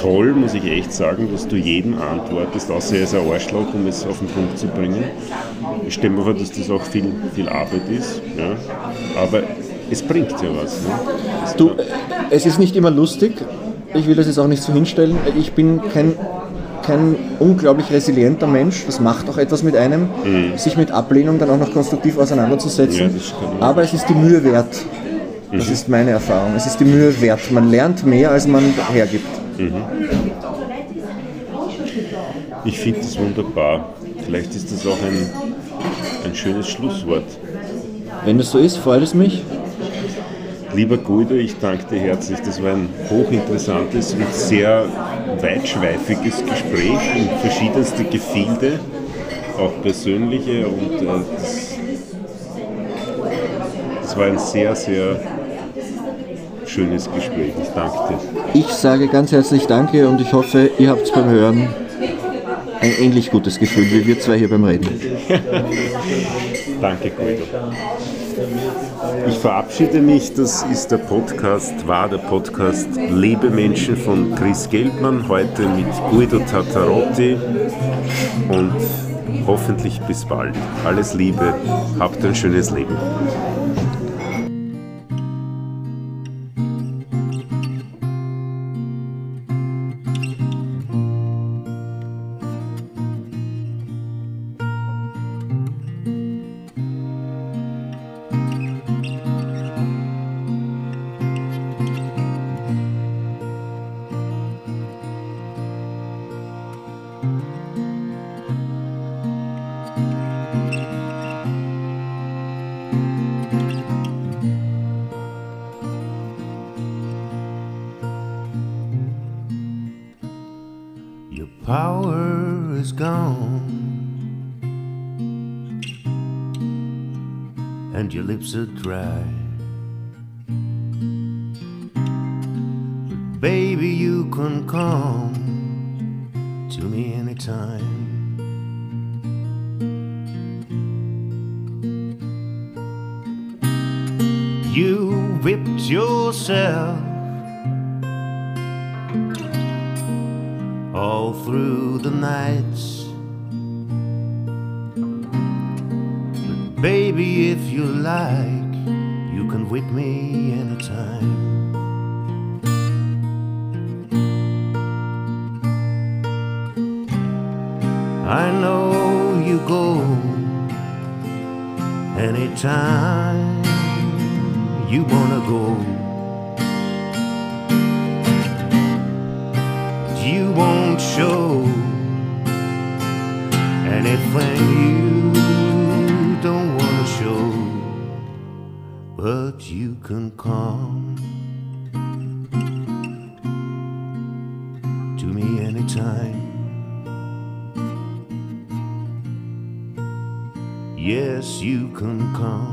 toll, muss ich echt sagen, dass du jedem antwortest, außer er ist ein Arschloch, um es auf den Punkt zu bringen. Ich stelle mir vor, dass das auch viel, viel Arbeit ist. Ja. Aber es bringt ja was. Ne? Du, es ist nicht immer lustig. Ich will das jetzt auch nicht so hinstellen. Ich bin kein, kein unglaublich resilienter Mensch. Das macht auch etwas mit einem, mhm. sich mit Ablehnung dann auch noch konstruktiv auseinanderzusetzen. Ja, Aber es ist die Mühe wert. Das mhm. ist meine Erfahrung. Es ist die Mühe wert. Man lernt mehr, als man hergibt. Mhm. Ich finde das wunderbar. Vielleicht ist das auch ein, ein schönes Schlusswort. Wenn das so ist, freut es mich. Lieber Guido, ich danke dir herzlich. Das war ein hochinteressantes und sehr weitschweifiges Gespräch in verschiedenste Gefilde, auch persönliche. Und äh, das, das war ein sehr, sehr schönes Gespräch. Ich danke dir. Ich sage ganz herzlich Danke und ich hoffe, ihr habt beim Hören ein ähnlich gutes Gefühl wie wir zwei hier beim Reden. [LAUGHS] danke, Guido. Ich verabschiede mich. Das ist der Podcast, war der Podcast Lebe Menschen von Chris Geldmann. Heute mit Guido Tatarotti und hoffentlich bis bald. Alles Liebe, habt ein schönes Leben. so dry. you won't show and if when you don't want to show, but you can come to me anytime. Yes, you can come.